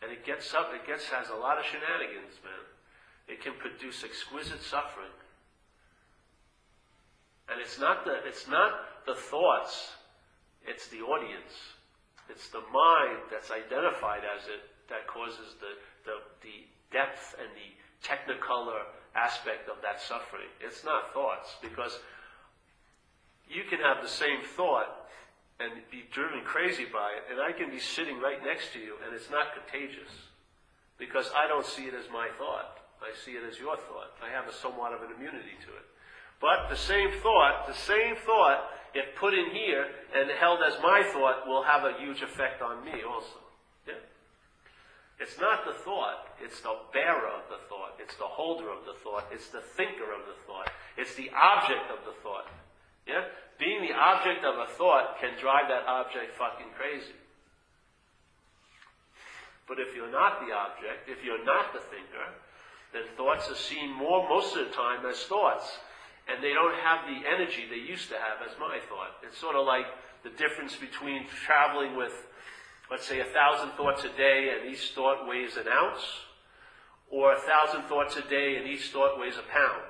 And it gets up, it gets, has a lot of shenanigans, man. It can produce exquisite suffering. And it's not the, it's not the thoughts, it's the audience. It's the mind that's identified as it that causes the, the, the depth and the technicolor aspect of that suffering. It's not thoughts, because you can have the same thought and be driven crazy by it, and I can be sitting right next to you, and it's not contagious. Because I don't see it as my thought. I see it as your thought. I have a somewhat of an immunity to it. But the same thought, the same thought, if put in here and held as my thought, will have a huge effect on me also. Yeah? It's not the thought, it's the bearer of the thought, it's the holder of the thought, it's the thinker of the thought, it's the object of the thought. Yeah? Being the object of a thought can drive that object fucking crazy. But if you're not the object, if you're not the thinker, then thoughts are seen more most of the time as thoughts and they don't have the energy they used to have, as my thought. It's sort of like the difference between traveling with, let's say, a thousand thoughts a day and each thought weighs an ounce, or a thousand thoughts a day and each thought weighs a pound.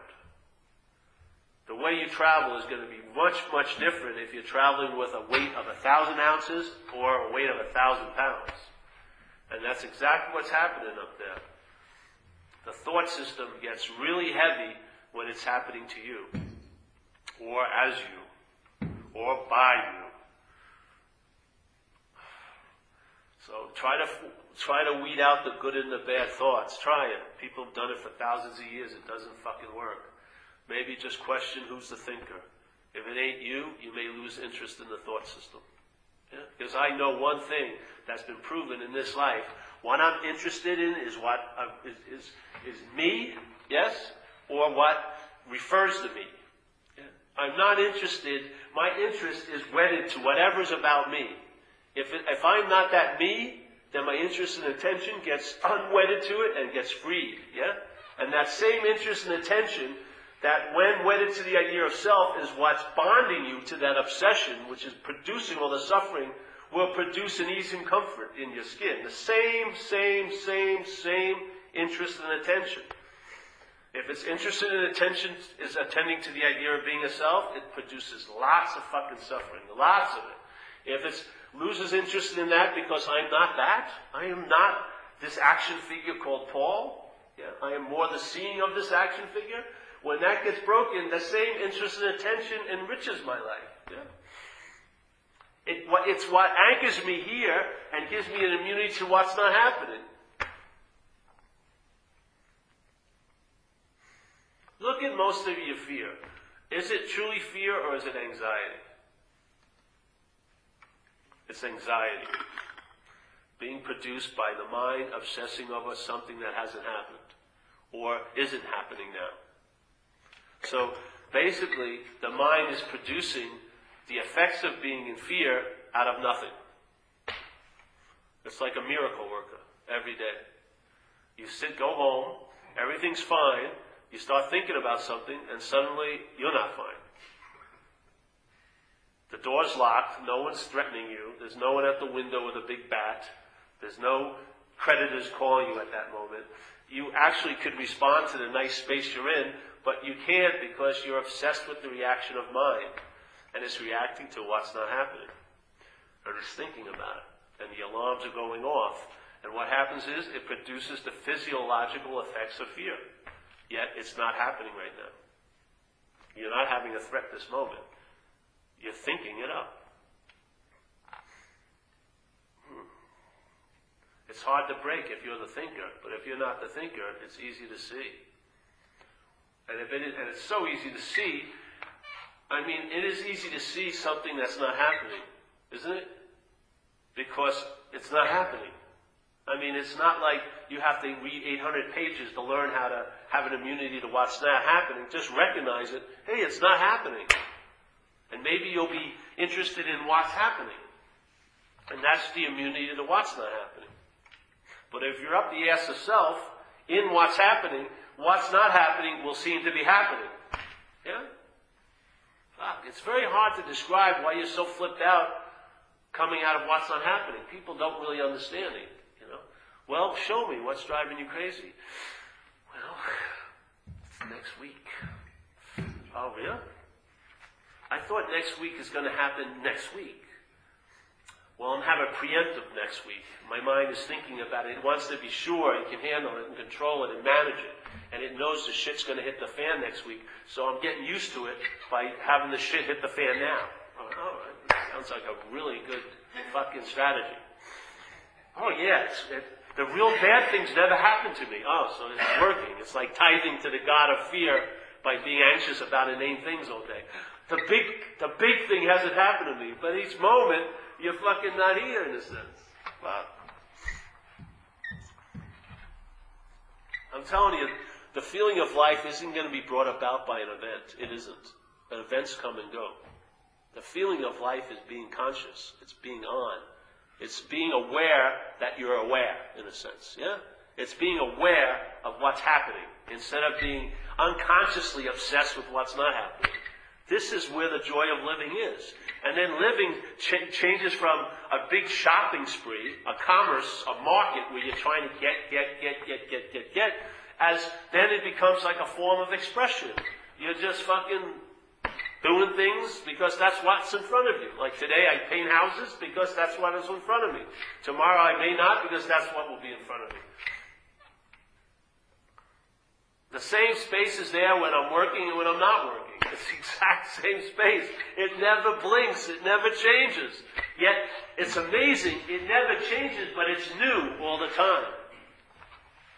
The way you travel is going to be much, much different if you're traveling with a weight of a thousand ounces or a weight of a thousand pounds. And that's exactly what's happening up there. The thought system gets really heavy when it's happening to you, or as you, or by you. So try to try to weed out the good and the bad thoughts. Try it. People have done it for thousands of years. It doesn't fucking work. Maybe just question who's the thinker. If it ain't you, you may lose interest in the thought system. Yeah? Because I know one thing that's been proven in this life. What I'm interested in is what uh, is, is, is me, yes, or what refers to me. I'm not interested, my interest is wedded to whatever's about me. If, it, if I'm not that me, then my interest and attention gets unwedded to it and gets freed, yeah? And that same interest and attention that when wedded to the idea of self is what's bonding you to that obsession, which is producing all the suffering, will produce an ease and comfort in your skin. The same, same, same, same interest and attention. If it's interested in attention is attending to the idea of being a self, it produces lots of fucking suffering. Lots of it. If it loses interest in that because I'm not that, I am not this action figure called Paul, yeah, I am more the seeing of this action figure, when that gets broken, the same interest and attention enriches my life. Yeah. It, it's what anchors me here and gives me an immunity to what's not happening. Look at most of your fear. Is it truly fear or is it anxiety? It's anxiety. Being produced by the mind obsessing over something that hasn't happened or isn't happening now. So basically, the mind is producing the effects of being in fear out of nothing. It's like a miracle worker every day. You sit, go home, everything's fine, you start thinking about something, and suddenly you're not fine. The door's locked, no one's threatening you, there's no one at the window with a big bat, there's no creditors calling you at that moment. You actually could respond to the nice space you're in, but you can't because you're obsessed with the reaction of mind, and it's reacting to what's not happening, or it's thinking about it, and the alarms are going off. And what happens is it produces the physiological effects of fear. Yet it's not happening right now. You're not having a threat this moment. You're thinking it up. Hmm. It's hard to break if you're the thinker, but if you're not the thinker, it's easy to see. And if it is, and it's so easy to see, I mean, it is easy to see something that's not happening, isn't it? Because it's not happening. I mean, it's not like you have to read 800 pages to learn how to have an immunity to what's not happening. Just recognize it. Hey, it's not happening. And maybe you'll be interested in what's happening. And that's the immunity to what's not happening. But if you're up the ass of self in what's happening, what's not happening will seem to be happening. Yeah? Fuck, it's very hard to describe why you're so flipped out coming out of what's not happening. People don't really understand it. You know. Well, show me what's driving you crazy. Next week. Oh, yeah? I thought next week is going to happen next week. Well, I'm having a preemptive next week. My mind is thinking about it. It wants to be sure it can handle it and control it and manage it. And it knows the shit's going to hit the fan next week. So I'm getting used to it by having the shit hit the fan now. Oh, sounds like a really good fucking strategy. Oh, yeah, it, the real bad things never happened to me. Oh, so it's working. It's like tithing to the God of fear by being anxious about inane things all day. The big, the big thing hasn't happened to me, but each moment you're fucking not here in a sense. Wow. I'm telling you, the feeling of life isn't going to be brought about by an event. It isn't. events come and go. The feeling of life is being conscious. It's being on. It's being aware that you're aware, in a sense. Yeah? It's being aware of what's happening instead of being unconsciously obsessed with what's not happening. This is where the joy of living is. And then living ch- changes from a big shopping spree, a commerce, a market where you're trying to get, get, get, get, get, get, get, as then it becomes like a form of expression. You're just fucking doing things because that's what's in front of you. Like today, I paint houses because that's what is in front of me. Tomorrow, I may not because that's what will be in front of me. The same space is there when I'm working and when I'm not working. (laughs) It's the exact same space. It never blinks. It never changes. Yet, it's amazing. It never changes, but it's new all the time.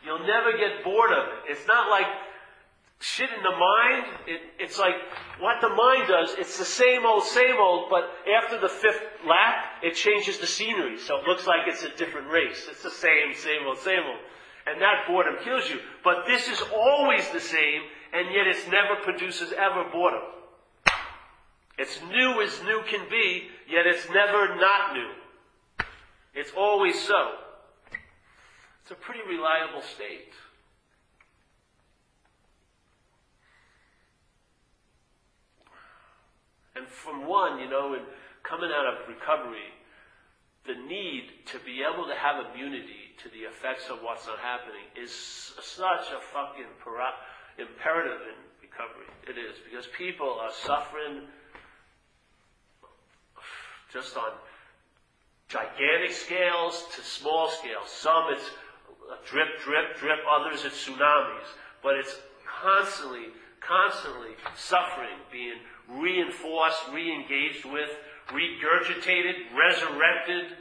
You'll never get bored of it. It's not like shit in the mind, it, it's like what the mind does, it's the same old, same old, but after the fifth lap, it changes the scenery. So it looks like it's a different race. It's the same, same old, same old. And that boredom kills you. But this is always the same, and yet it never produces ever boredom. It's new as new can be, yet it's never not new. It's always so. It's a pretty reliable state. And from one, you know, and coming out of recovery, the need to be able to have immunity to the effects of what's not happening is such a fucking imperative in recovery. It is because people are suffering just on gigantic scales to small scales. Some it's drip, drip, drip. Others it's tsunamis. But it's constantly, constantly suffering, being reinforced, re-engaged with, regurgitated, resurrected.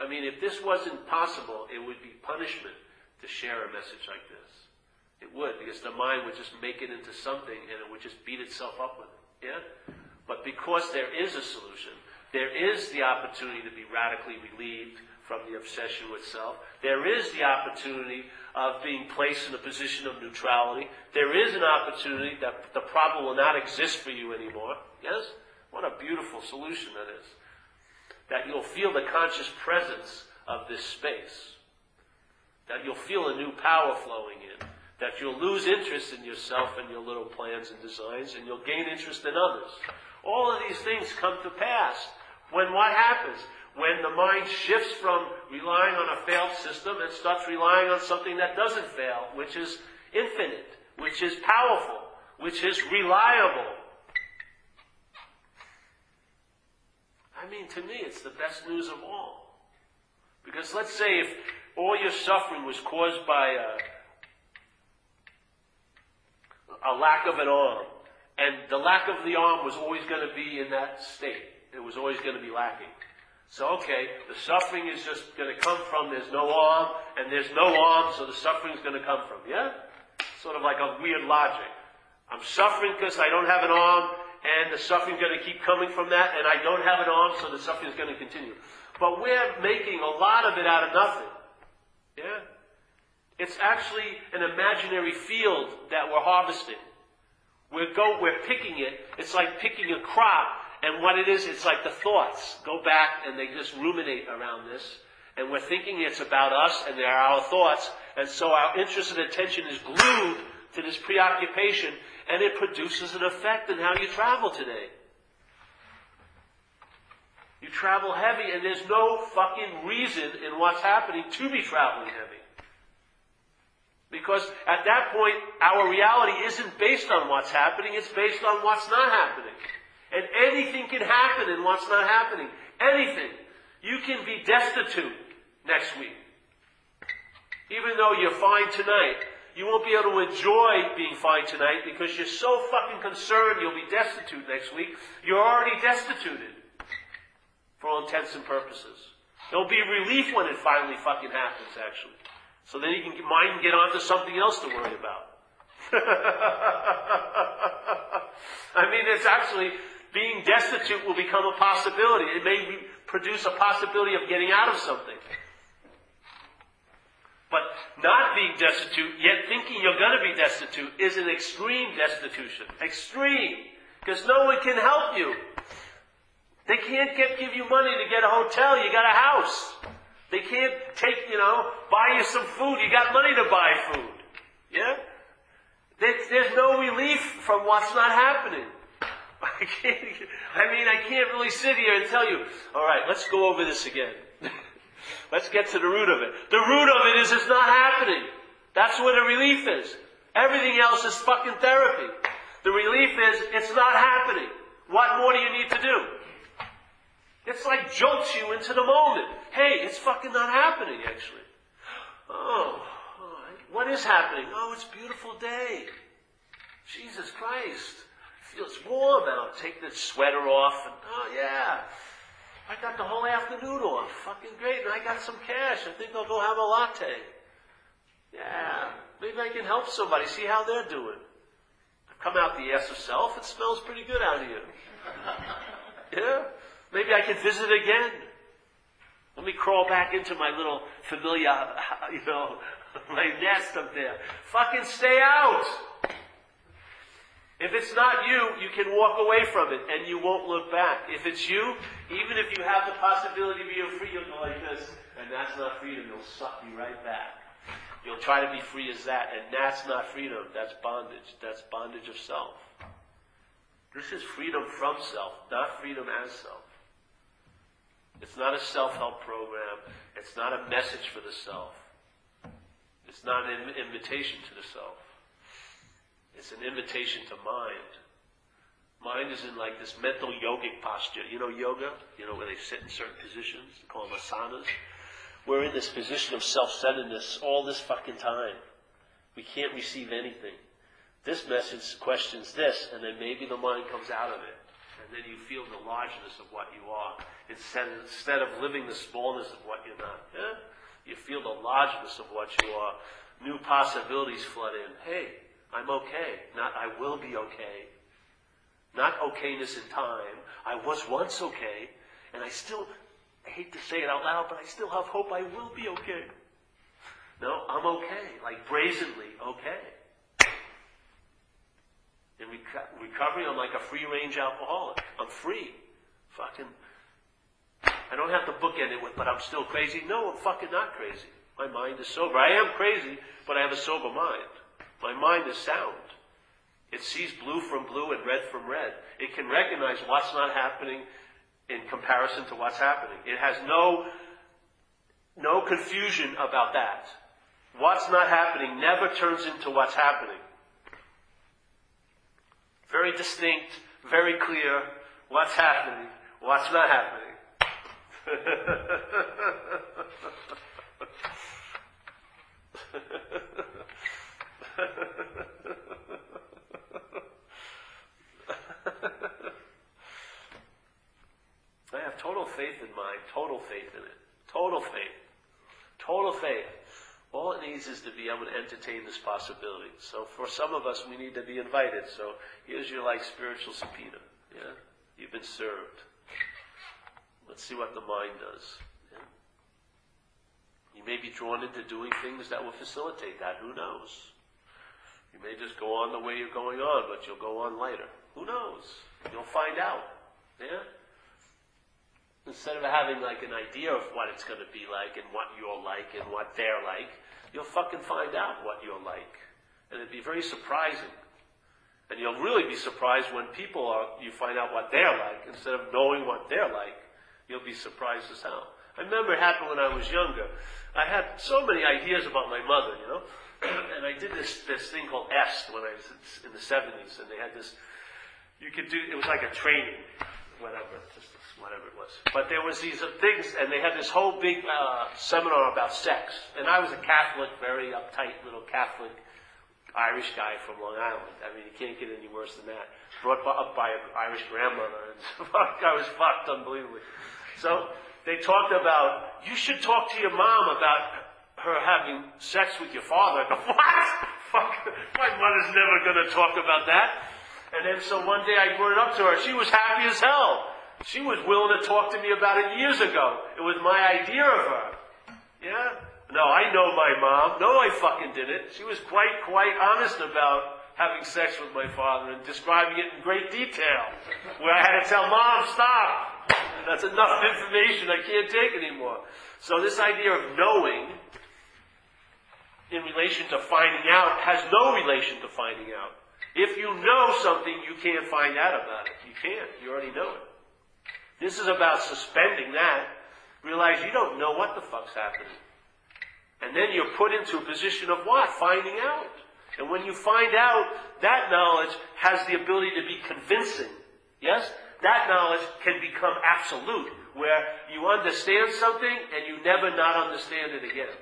I mean, if this wasn't possible, it would be punishment to share a message like this. It would, because the mind would just make it into something and it would just beat itself up with it. Yeah? But because there is a solution, there is the opportunity to be radically relieved from the obsession with self. There is the opportunity of being placed in a position of neutrality. There is an opportunity that the problem will not exist for you anymore. Yes? What a beautiful solution that is. That you'll feel the conscious presence of this space. That you'll feel a new power flowing in. That you'll lose interest in yourself and your little plans and designs, and you'll gain interest in others. All of these things come to pass when what happens? When the mind shifts from relying on a failed system and starts relying on something that doesn't fail, which is infinite, which is powerful, which is reliable. I mean, to me, it's the best news of all. Because let's say if all your suffering was caused by a, a lack of an arm, and the lack of the arm was always going to be in that state. It was always going to be lacking. So, okay, the suffering is just going to come from there's no arm, and there's no arm, so the suffering is going to come from. Yeah? Sort of like a weird logic. I'm suffering because I don't have an arm, and the suffering is going to keep coming from that, and I don't have an arm, so the suffering is going to continue. But we're making a lot of it out of nothing. Yeah? It's actually an imaginary field that we're harvesting. We're, go, we're picking it. It's like picking a crop and what it is, it's like the thoughts go back and they just ruminate around this. And we're thinking it's about us and they're our thoughts. And so our interest and attention is glued to this preoccupation and it produces an effect in how you travel today. You travel heavy and there's no fucking reason in what's happening to be traveling heavy. Because at that point, our reality isn't based on what's happening, it's based on what's not happening. And anything can happen in what's not happening. Anything. You can be destitute next week. Even though you're fine tonight, you won't be able to enjoy being fine tonight because you're so fucking concerned you'll be destitute next week. You're already destituted. For all intents and purposes. There'll be relief when it finally fucking happens, actually. So then you can mind get on to something else to worry about. (laughs) I mean, it's actually being destitute will become a possibility. It may produce a possibility of getting out of something. But not being destitute, yet thinking you're going to be destitute, is an extreme destitution. Extreme. Because no one can help you. They can't get, give you money to get a hotel, you got a house. They can't take, you know, buy you some food, you got money to buy food. Yeah? There's no relief from what's not happening. (laughs) I can't, I mean, I can't really sit here and tell you, all right, let's go over this again. (laughs) let's get to the root of it. The root of it is it's not happening. That's where the relief is. Everything else is fucking therapy. The relief is it's not happening. What more do you need to do? It's like jolts you into the moment. Hey, it's fucking not happening, actually. Oh, what is happening? Oh, it's beautiful day. Jesus Christ feels warm out. Take the sweater off and, oh yeah. I got the whole afternoon off. Fucking great. And I got some cash. I think I'll go have a latte. Yeah. Maybe I can help somebody. See how they're doing. I've come out the ass of self. It smells pretty good out here. (laughs) yeah. Maybe I can visit again. Let me crawl back into my little familiar, (laughs) you know, (laughs) my nest up there. Fucking stay out. If it's not you, you can walk away from it and you won't look back. If it's you, even if you have the possibility of being free, you'll go like this. And that's not freedom. You'll suck you right back. You'll try to be free as that, and that's not freedom. That's bondage. That's bondage of self. This is freedom from self, not freedom as self. It's not a self-help program. It's not a message for the self. It's not an invitation to the self. It's an invitation to mind. Mind is in like this mental yogic posture. You know yoga? You know where they sit in certain positions? They call them asanas. We're in this position of self-centeredness all this fucking time. We can't receive anything. This message questions this, and then maybe the mind comes out of it. And then you feel the largeness of what you are. Instead, instead of living the smallness of what you're not. Yeah? You feel the largeness of what you are. New possibilities flood in. Hey, I'm okay. Not I will be okay. Not okayness in time. I was once okay, and I still, I hate to say it out loud, but I still have hope I will be okay. No, I'm okay. Like brazenly okay. In reco- recovery, I'm like a free range alcoholic. I'm free. Fucking I don't have to bookend it with, but I'm still crazy. No, I'm fucking not crazy. My mind is sober. I am crazy, but I have a sober mind. My mind is sound. It sees blue from blue and red from red. It can recognize what's not happening in comparison to what's happening. It has no, no confusion about that. What's not happening never turns into what's happening. Very distinct, very clear, what's happening, what's not happening. (laughs) (laughs) I have total faith in mind, total faith in it. Total faith. Total faith. All it needs is to be able to entertain this possibility. So for some of us, we need to be invited. So here's your like spiritual subpoena. Yeah? You've been served. Let's see what the mind does. Yeah? You may be drawn into doing things that will facilitate that. Who knows? You may just go on the way you're going on, but you'll go on later. Who knows? You'll find out. Yeah? Instead of having like an idea of what it's going to be like and what you're like and what they're like, you'll fucking find out what you're like. And it'd be very surprising. And you'll really be surprised when people are, you find out what they're like instead of knowing what they're like. You'll be surprised as hell. I remember it happened when I was younger. I had so many ideas about my mother, you know. (clears throat) and I did this, this thing called EST when I was in the 70s, and they had this, you could do, it was like a training, whatever, just whatever it was. But there was these things, and they had this whole big uh, seminar about sex. And I was a Catholic, very uptight little Catholic Irish guy from Long Island. I mean, you can't get any worse than that. Brought up by an Irish grandmother, (laughs) and I was fucked unbelievably. So they talked about, you should talk to your mom about her having sex with your father. (laughs) what? Fuck, my mother's never going to talk about that. And then so one day I brought it up to her. She was happy as hell. She was willing to talk to me about it years ago. It was my idea of her. Yeah? No, I know my mom. No, I fucking didn't. She was quite, quite honest about having sex with my father and describing it in great detail. Where I had to tell mom, stop. That's enough (laughs) information. I can't take anymore. So this idea of knowing in relation to finding out has no relation to finding out. If you know something, you can't find out about it. You can't. You already know it. This is about suspending that. Realize you don't know what the fuck's happening. And then you're put into a position of what? Finding out. And when you find out, that knowledge has the ability to be convincing. Yes? that knowledge can become absolute, where you understand something and you never not understand it again.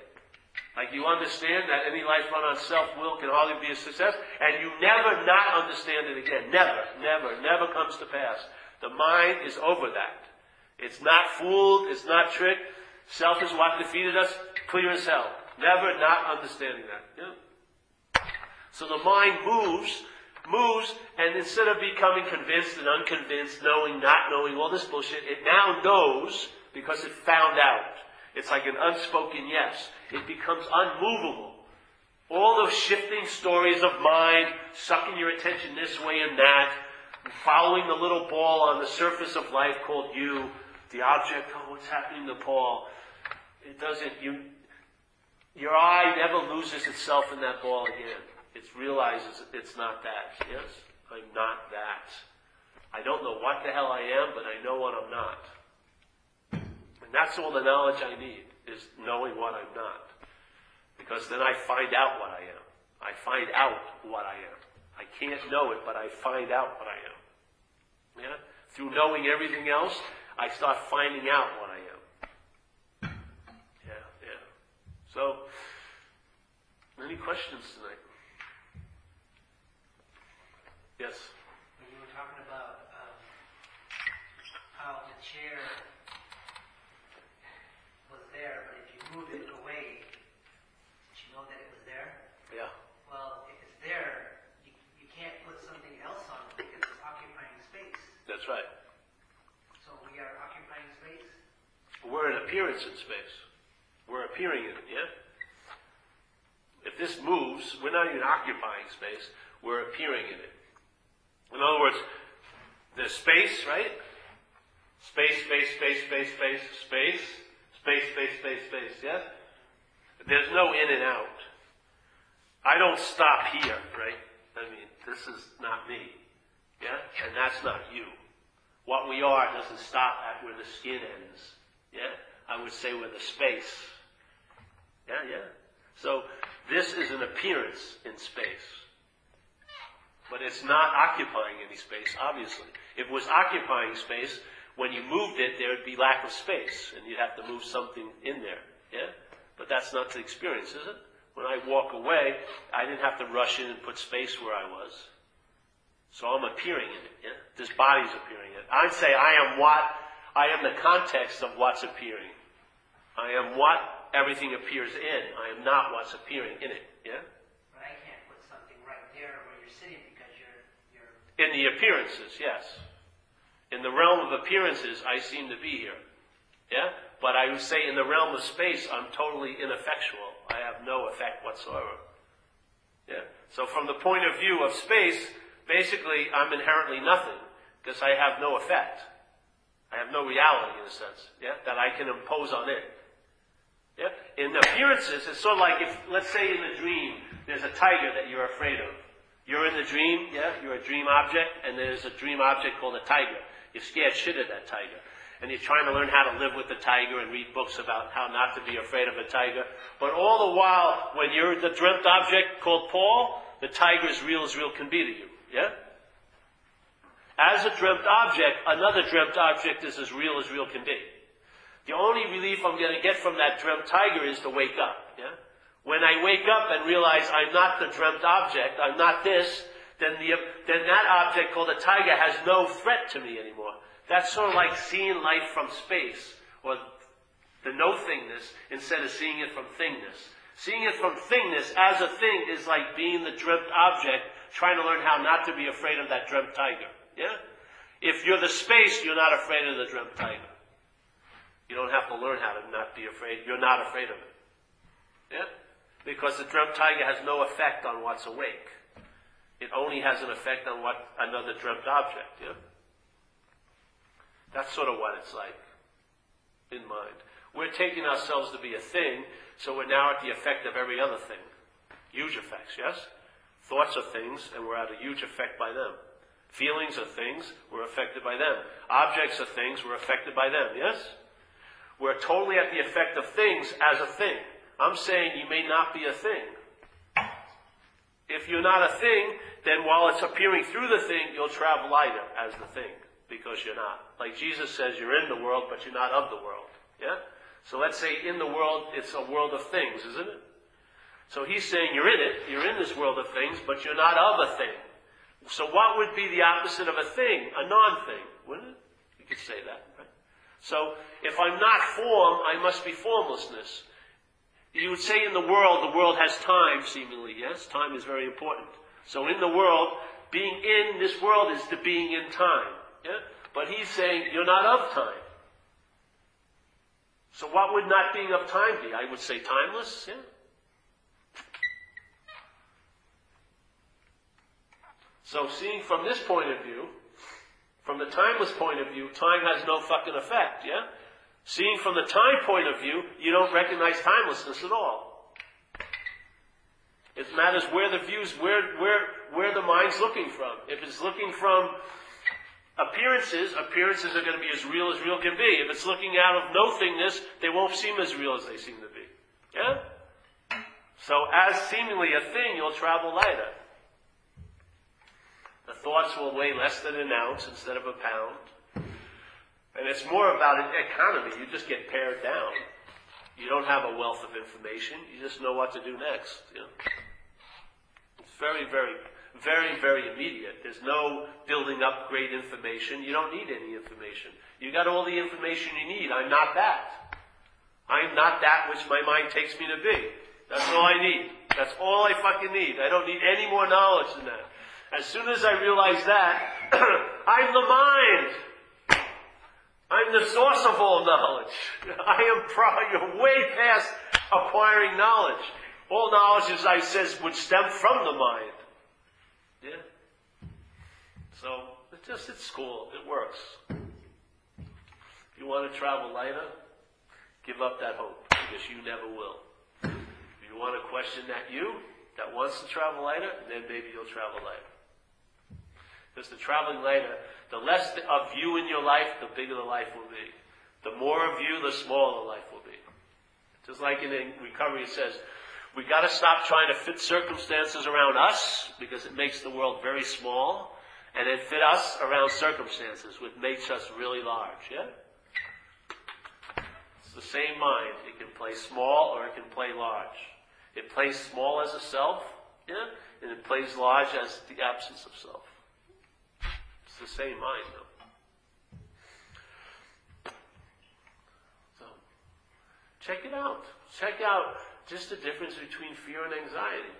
Like you understand that any life run on self-will can hardly be a success, and you never not understand it again. Never, never, never comes to pass. The mind is over that. It's not fooled, it's not tricked. Self is what defeated us, clear as hell. Never not understanding that. Yeah? So the mind moves moves, and instead of becoming convinced and unconvinced, knowing, not knowing, all this bullshit, it now knows because it found out. It's like an unspoken yes. It becomes unmovable. All those shifting stories of mind, sucking your attention this way and that, following the little ball on the surface of life called you, the object, oh, what's happening to Paul? it doesn't, you, your eye never loses itself in that ball again. It realizes it's not that. Yes? I'm not that. I don't know what the hell I am, but I know what I'm not. And that's all the knowledge I need, is knowing what I'm not. Because then I find out what I am. I find out what I am. I can't know it, but I find out what I am. Yeah? Through knowing everything else, I start finding out what I am. Yeah, yeah. So, any questions tonight? Yes. When you were talking about um, how the chair was there, but if you moved it away, did you know that it was there? Yeah. Well, if it's there, you, you can't put something else on it because it's occupying space. That's right. So we are occupying space. We're an appearance in space. We're appearing in it, yeah? If this moves, we're not even occupying space, we're appearing in it. In other words, there's space, right? Space, space, space, space, space, space, space, space, space, space, yes? There's no in and out. I don't stop here, right? I mean, this is not me. Yeah? And that's not you. What we are doesn't stop at where the skin ends. Yeah? I would say where the space. Yeah, yeah. So this is an appearance in space. But it's not occupying any space, obviously. If it was occupying space, when you moved it, there would be lack of space, and you'd have to move something in there. Yeah? But that's not the experience, is it? When I walk away, I didn't have to rush in and put space where I was. So I'm appearing in it. Yeah? This body's appearing in it. I'd say I am what, I am the context of what's appearing. I am what everything appears in. I am not what's appearing in it. Yeah? But I can't put something right there where you're sitting because you're you're In the appearances, yes. In the realm of appearances, I seem to be here. Yeah? But I would say in the realm of space, I'm totally ineffectual. I have no effect whatsoever. Yeah? So from the point of view of space, basically I'm inherently nothing because I have no effect. I have no reality in a sense, yeah, that I can impose on it. Yeah? In appearances, it's sort of like if, let's say in the dream, there's a tiger that you're afraid of. You're in the dream, yeah, you're a dream object, and there's a dream object called a tiger. You're scared shit of that tiger. And you're trying to learn how to live with the tiger and read books about how not to be afraid of a tiger. But all the while, when you're the dreamt object called Paul, the tiger is real as real can be to you. Yeah? As a dreamt object, another dreamt object is as real as real can be. The only relief I'm going to get from that dreamt tiger is to wake up. Yeah? When I wake up and realize I'm not the dreamt object, I'm not this, then, the, then that object called a tiger has no threat to me anymore. That's sort of like seeing life from space, or the no thingness, instead of seeing it from thingness. Seeing it from thingness as a thing is like being the dreamt object, trying to learn how not to be afraid of that dreamt tiger. Yeah? If you're the space, you're not afraid of the dreamt tiger. You don't have to learn how to not be afraid. You're not afraid of it. Yeah? Because the dreamt tiger has no effect on what's awake. It only has an effect on what another dreamt object. Yeah? That's sort of what it's like in mind. We're taking ourselves to be a thing, so we're now at the effect of every other thing. Huge effects, yes? Thoughts are things, and we're at a huge effect by them. Feelings are things, we're affected by them. Objects are things, we're affected by them, yes? We're totally at the effect of things as a thing. I'm saying you may not be a thing. If you're not a thing, then while it's appearing through the thing, you'll travel lighter as the thing, because you're not. Like Jesus says, you're in the world, but you're not of the world. Yeah? So let's say in the world, it's a world of things, isn't it? So he's saying you're in it, you're in this world of things, but you're not of a thing. So what would be the opposite of a thing? A non-thing, wouldn't it? You could say that, right? So if I'm not form, I must be formlessness. You would say in the world, the world has time, seemingly, yes? Time is very important. So in the world, being in this world is the being in time. Yeah? But he's saying you're not of time. So what would not being of time be? I would say timeless, yeah? So seeing from this point of view, from the timeless point of view, time has no fucking effect, yeah? Seeing from the time point of view, you don't recognize timelessness at all. It matters where the views, where, where, where the mind's looking from. If it's looking from appearances, appearances are going to be as real as real can be. If it's looking out of nothingness, they won't seem as real as they seem to be. Yeah? So as seemingly a thing, you'll travel lighter. The thoughts will weigh less than an ounce instead of a pound. And it's more about an economy. You just get pared down. You don't have a wealth of information. You just know what to do next. You know? It's very, very, very, very immediate. There's no building up great information. You don't need any information. You got all the information you need. I'm not that. I'm not that which my mind takes me to be. That's all I need. That's all I fucking need. I don't need any more knowledge than that. As soon as I realize that, (clears throat) I'm the mind. I'm the source of all knowledge. (laughs) I am probably (laughs) way past acquiring knowledge. All knowledge, as I says, would stem from the mind. Yeah. So it just it's cool. It works. If you want to travel lighter, give up that hope because you never will If you want to question that you that wants to travel lighter, then maybe you'll travel lighter. Because the traveling lighter, the less of you in your life, the bigger the life will be. The more of you, the smaller the life will be. Just like in recovery, it says, we got to stop trying to fit circumstances around us because it makes the world very small, and then fit us around circumstances, which makes us really large. Yeah. It's the same mind. It can play small or it can play large. It plays small as a self, yeah, and it plays large as the absence of self. It's the same mind, though. So, check it out. Check out just the difference between fear and anxiety.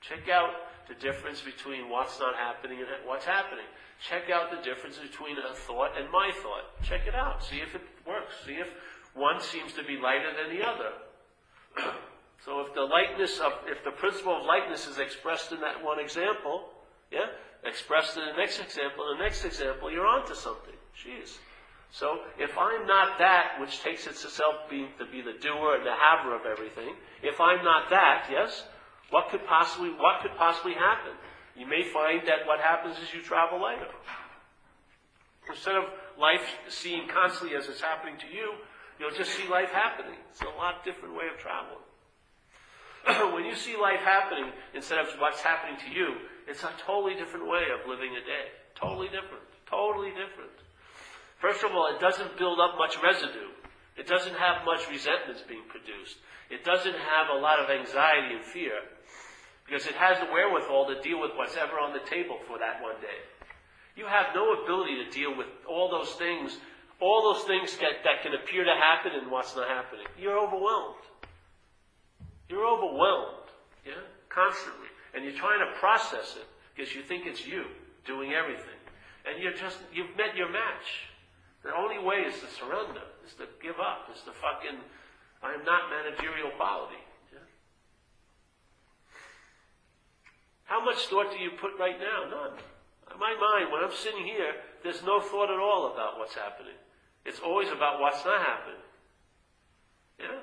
Check out the difference between what's not happening and what's happening. Check out the difference between a thought and my thought. Check it out. See if it works. See if one seems to be lighter than the other. (clears throat) So if the likeness of, if the principle of lightness is expressed in that one example, yeah, expressed in the next example, the next example, you're onto something. Jeez. So if I'm not that which takes itself being to be the doer and the haver of everything, if I'm not that, yes, what could possibly what could possibly happen? You may find that what happens is you travel later. Instead of life seen constantly as it's happening to you, you'll just see life happening. It's a lot different way of traveling. (clears throat) when you see life happening instead of what's happening to you, it's a totally different way of living a day. Totally different. Totally different. First of all, it doesn't build up much residue. It doesn't have much resentments being produced. It doesn't have a lot of anxiety and fear. Because it has the wherewithal to deal with what's ever on the table for that one day. You have no ability to deal with all those things, all those things that, that can appear to happen and what's not happening. You're overwhelmed. You're overwhelmed, yeah, constantly. And you're trying to process it because you think it's you doing everything. And you're just, you've met your match. The only way is to surrender, is to give up, is to fucking, I am not managerial quality. Yeah? How much thought do you put right now? None. In my mind, when I'm sitting here, there's no thought at all about what's happening. It's always about what's not happening. Yeah?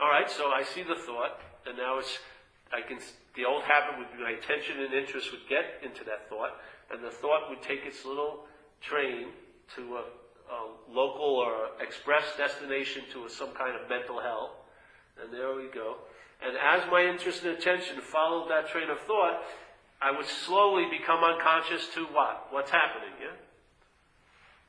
All right, so I see the thought, and now it's, I can, the old habit would be my attention and interest would get into that thought, and the thought would take its little train to a, a local or express destination to a, some kind of mental hell, and there we go. And as my interest and attention followed that train of thought, I would slowly become unconscious to what? What's happening, yeah?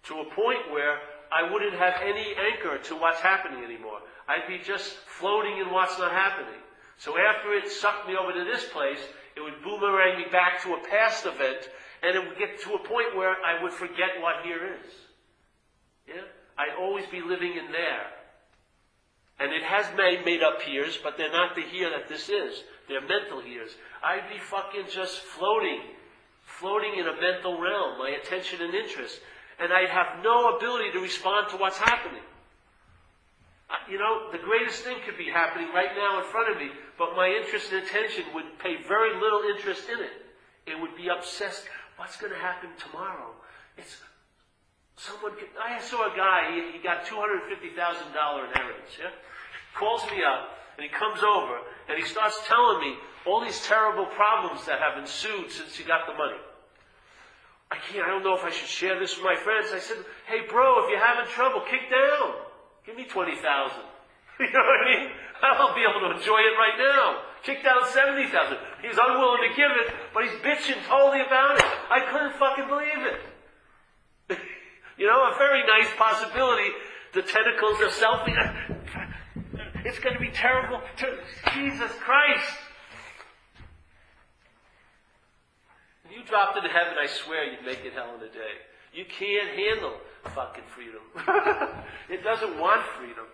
To a point where I wouldn't have any anchor to what's happening anymore. I'd be just floating in what's not happening. So after it sucked me over to this place, it would boomerang me back to a past event, and it would get to a point where I would forget what here is. Yeah? I'd always be living in there. And it has made, made up here's, but they're not the here that this is. They're mental here's. I'd be fucking just floating, floating in a mental realm, my attention and interest. And I'd have no ability to respond to what's happening. You know, the greatest thing could be happening right now in front of me, but my interest and attention would pay very little interest in it. It would be obsessed. What's going to happen tomorrow? It's, Someone, I saw a guy, he, he got $250,000 inheritance, yeah? Calls me up, and he comes over, and he starts telling me all these terrible problems that have ensued since he got the money. I can't, I don't know if I should share this with my friends. I said, hey bro, if you're having trouble, kick down. Give me 20,000. (laughs) You know what I mean? I'll be able to enjoy it right now. Kick down 70,000. He's unwilling to give it, but he's bitching totally about it. I couldn't fucking believe it. (laughs) you know, a very nice possibility. The tentacles of selfie. (laughs) It's going to be terrible. Jesus Christ. If you dropped into heaven, I swear you'd make it hell in a day. You can't handle fucking freedom. (laughs) it doesn't want freedom.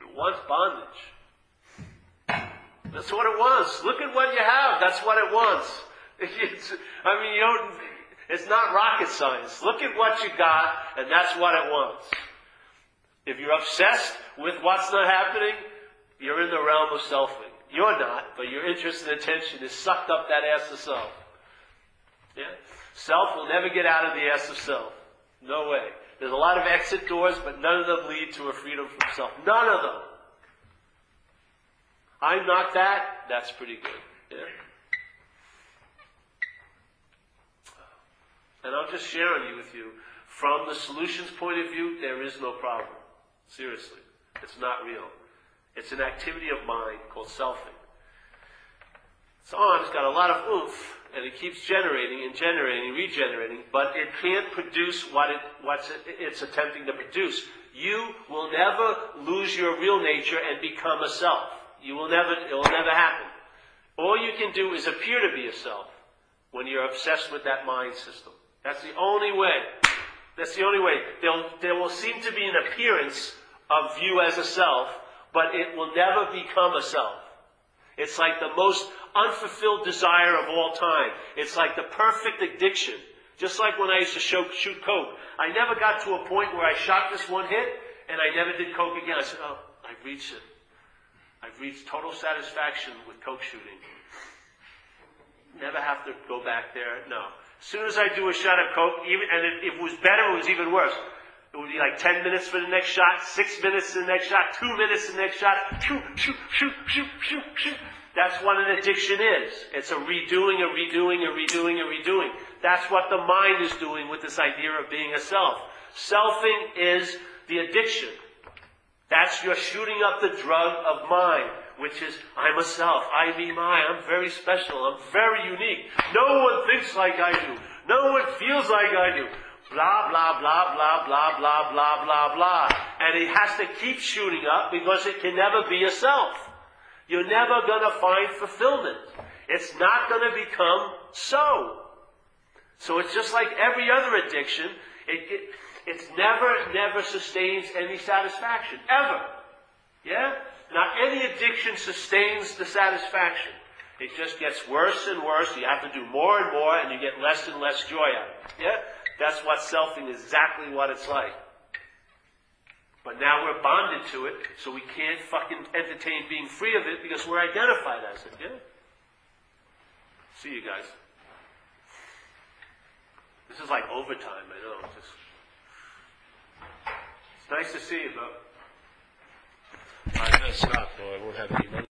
It wants bondage. That's what it wants. Look at what you have. That's what it wants. (laughs) It's, I mean, you don't, it's not rocket science. Look at what you got, and that's what it wants. If you're obsessed with what's not happening, you're in the realm of selfing. You're not, but your interest and attention is sucked up that ass of self. Yeah? Self will never get out of the ass of self. No way. There's a lot of exit doors, but none of them lead to a freedom from self. None of them. I knock that, that's pretty good. Yeah? And I'm just sharing with you. From the solutions point of view, there is no problem. Seriously. It's not real. It's an activity of mind called selfing. It's on, it's got a lot of oomph, and it keeps generating and generating, and regenerating, but it can't produce what it, what's it, it's attempting to produce. You will never lose your real nature and become a self. You will never, it will never happen. All you can do is appear to be yourself when you're obsessed with that mind system. That's the only way. That's the only way. There'll, there will seem to be an appearance of you as a self, but it will never become a self. It's like the most unfulfilled desire of all time. It's like the perfect addiction. Just like when I used to shoot, shoot coke. I never got to a point where I shot this one hit and I never did coke again. I said, oh, I've reached it. I've reached total satisfaction with coke shooting. Never have to go back there. No. As soon as I do a shot of coke, even and if it was better, it was even worse. It would be like 10 minutes for the next shot, 6 minutes for the next shot, 2 minutes for the next shot, shoot, shoot, shoot, shoot, shoot, shoot. That's what an addiction is. It's a redoing, a redoing, a redoing, a redoing. That's what the mind is doing with this idea of being a self. Selfing is the addiction. That's your shooting up the drug of mind, which is, I'm a self, I be my, I'm very special, I'm very unique. No one thinks like I do. No one feels like I do. Blah, blah, blah, blah, blah, blah, blah, blah, blah. And it has to keep shooting up because it can never be yourself. You're never gonna find fulfillment. It's not gonna become so. So it's just like every other addiction. It, it, it's never, never sustains any satisfaction. Ever. Yeah? Not any addiction sustains the satisfaction. It just gets worse and worse. You have to do more and more, and you get less and less joy out of it. Yeah? That's what selfing is exactly what it's like. But now we're bonded to it, so we can't fucking entertain being free of it because we're identified as it. Yeah? See you guys. This is like overtime, I know. Just nice to see you, but I'm gonna stop, or I won't have any money.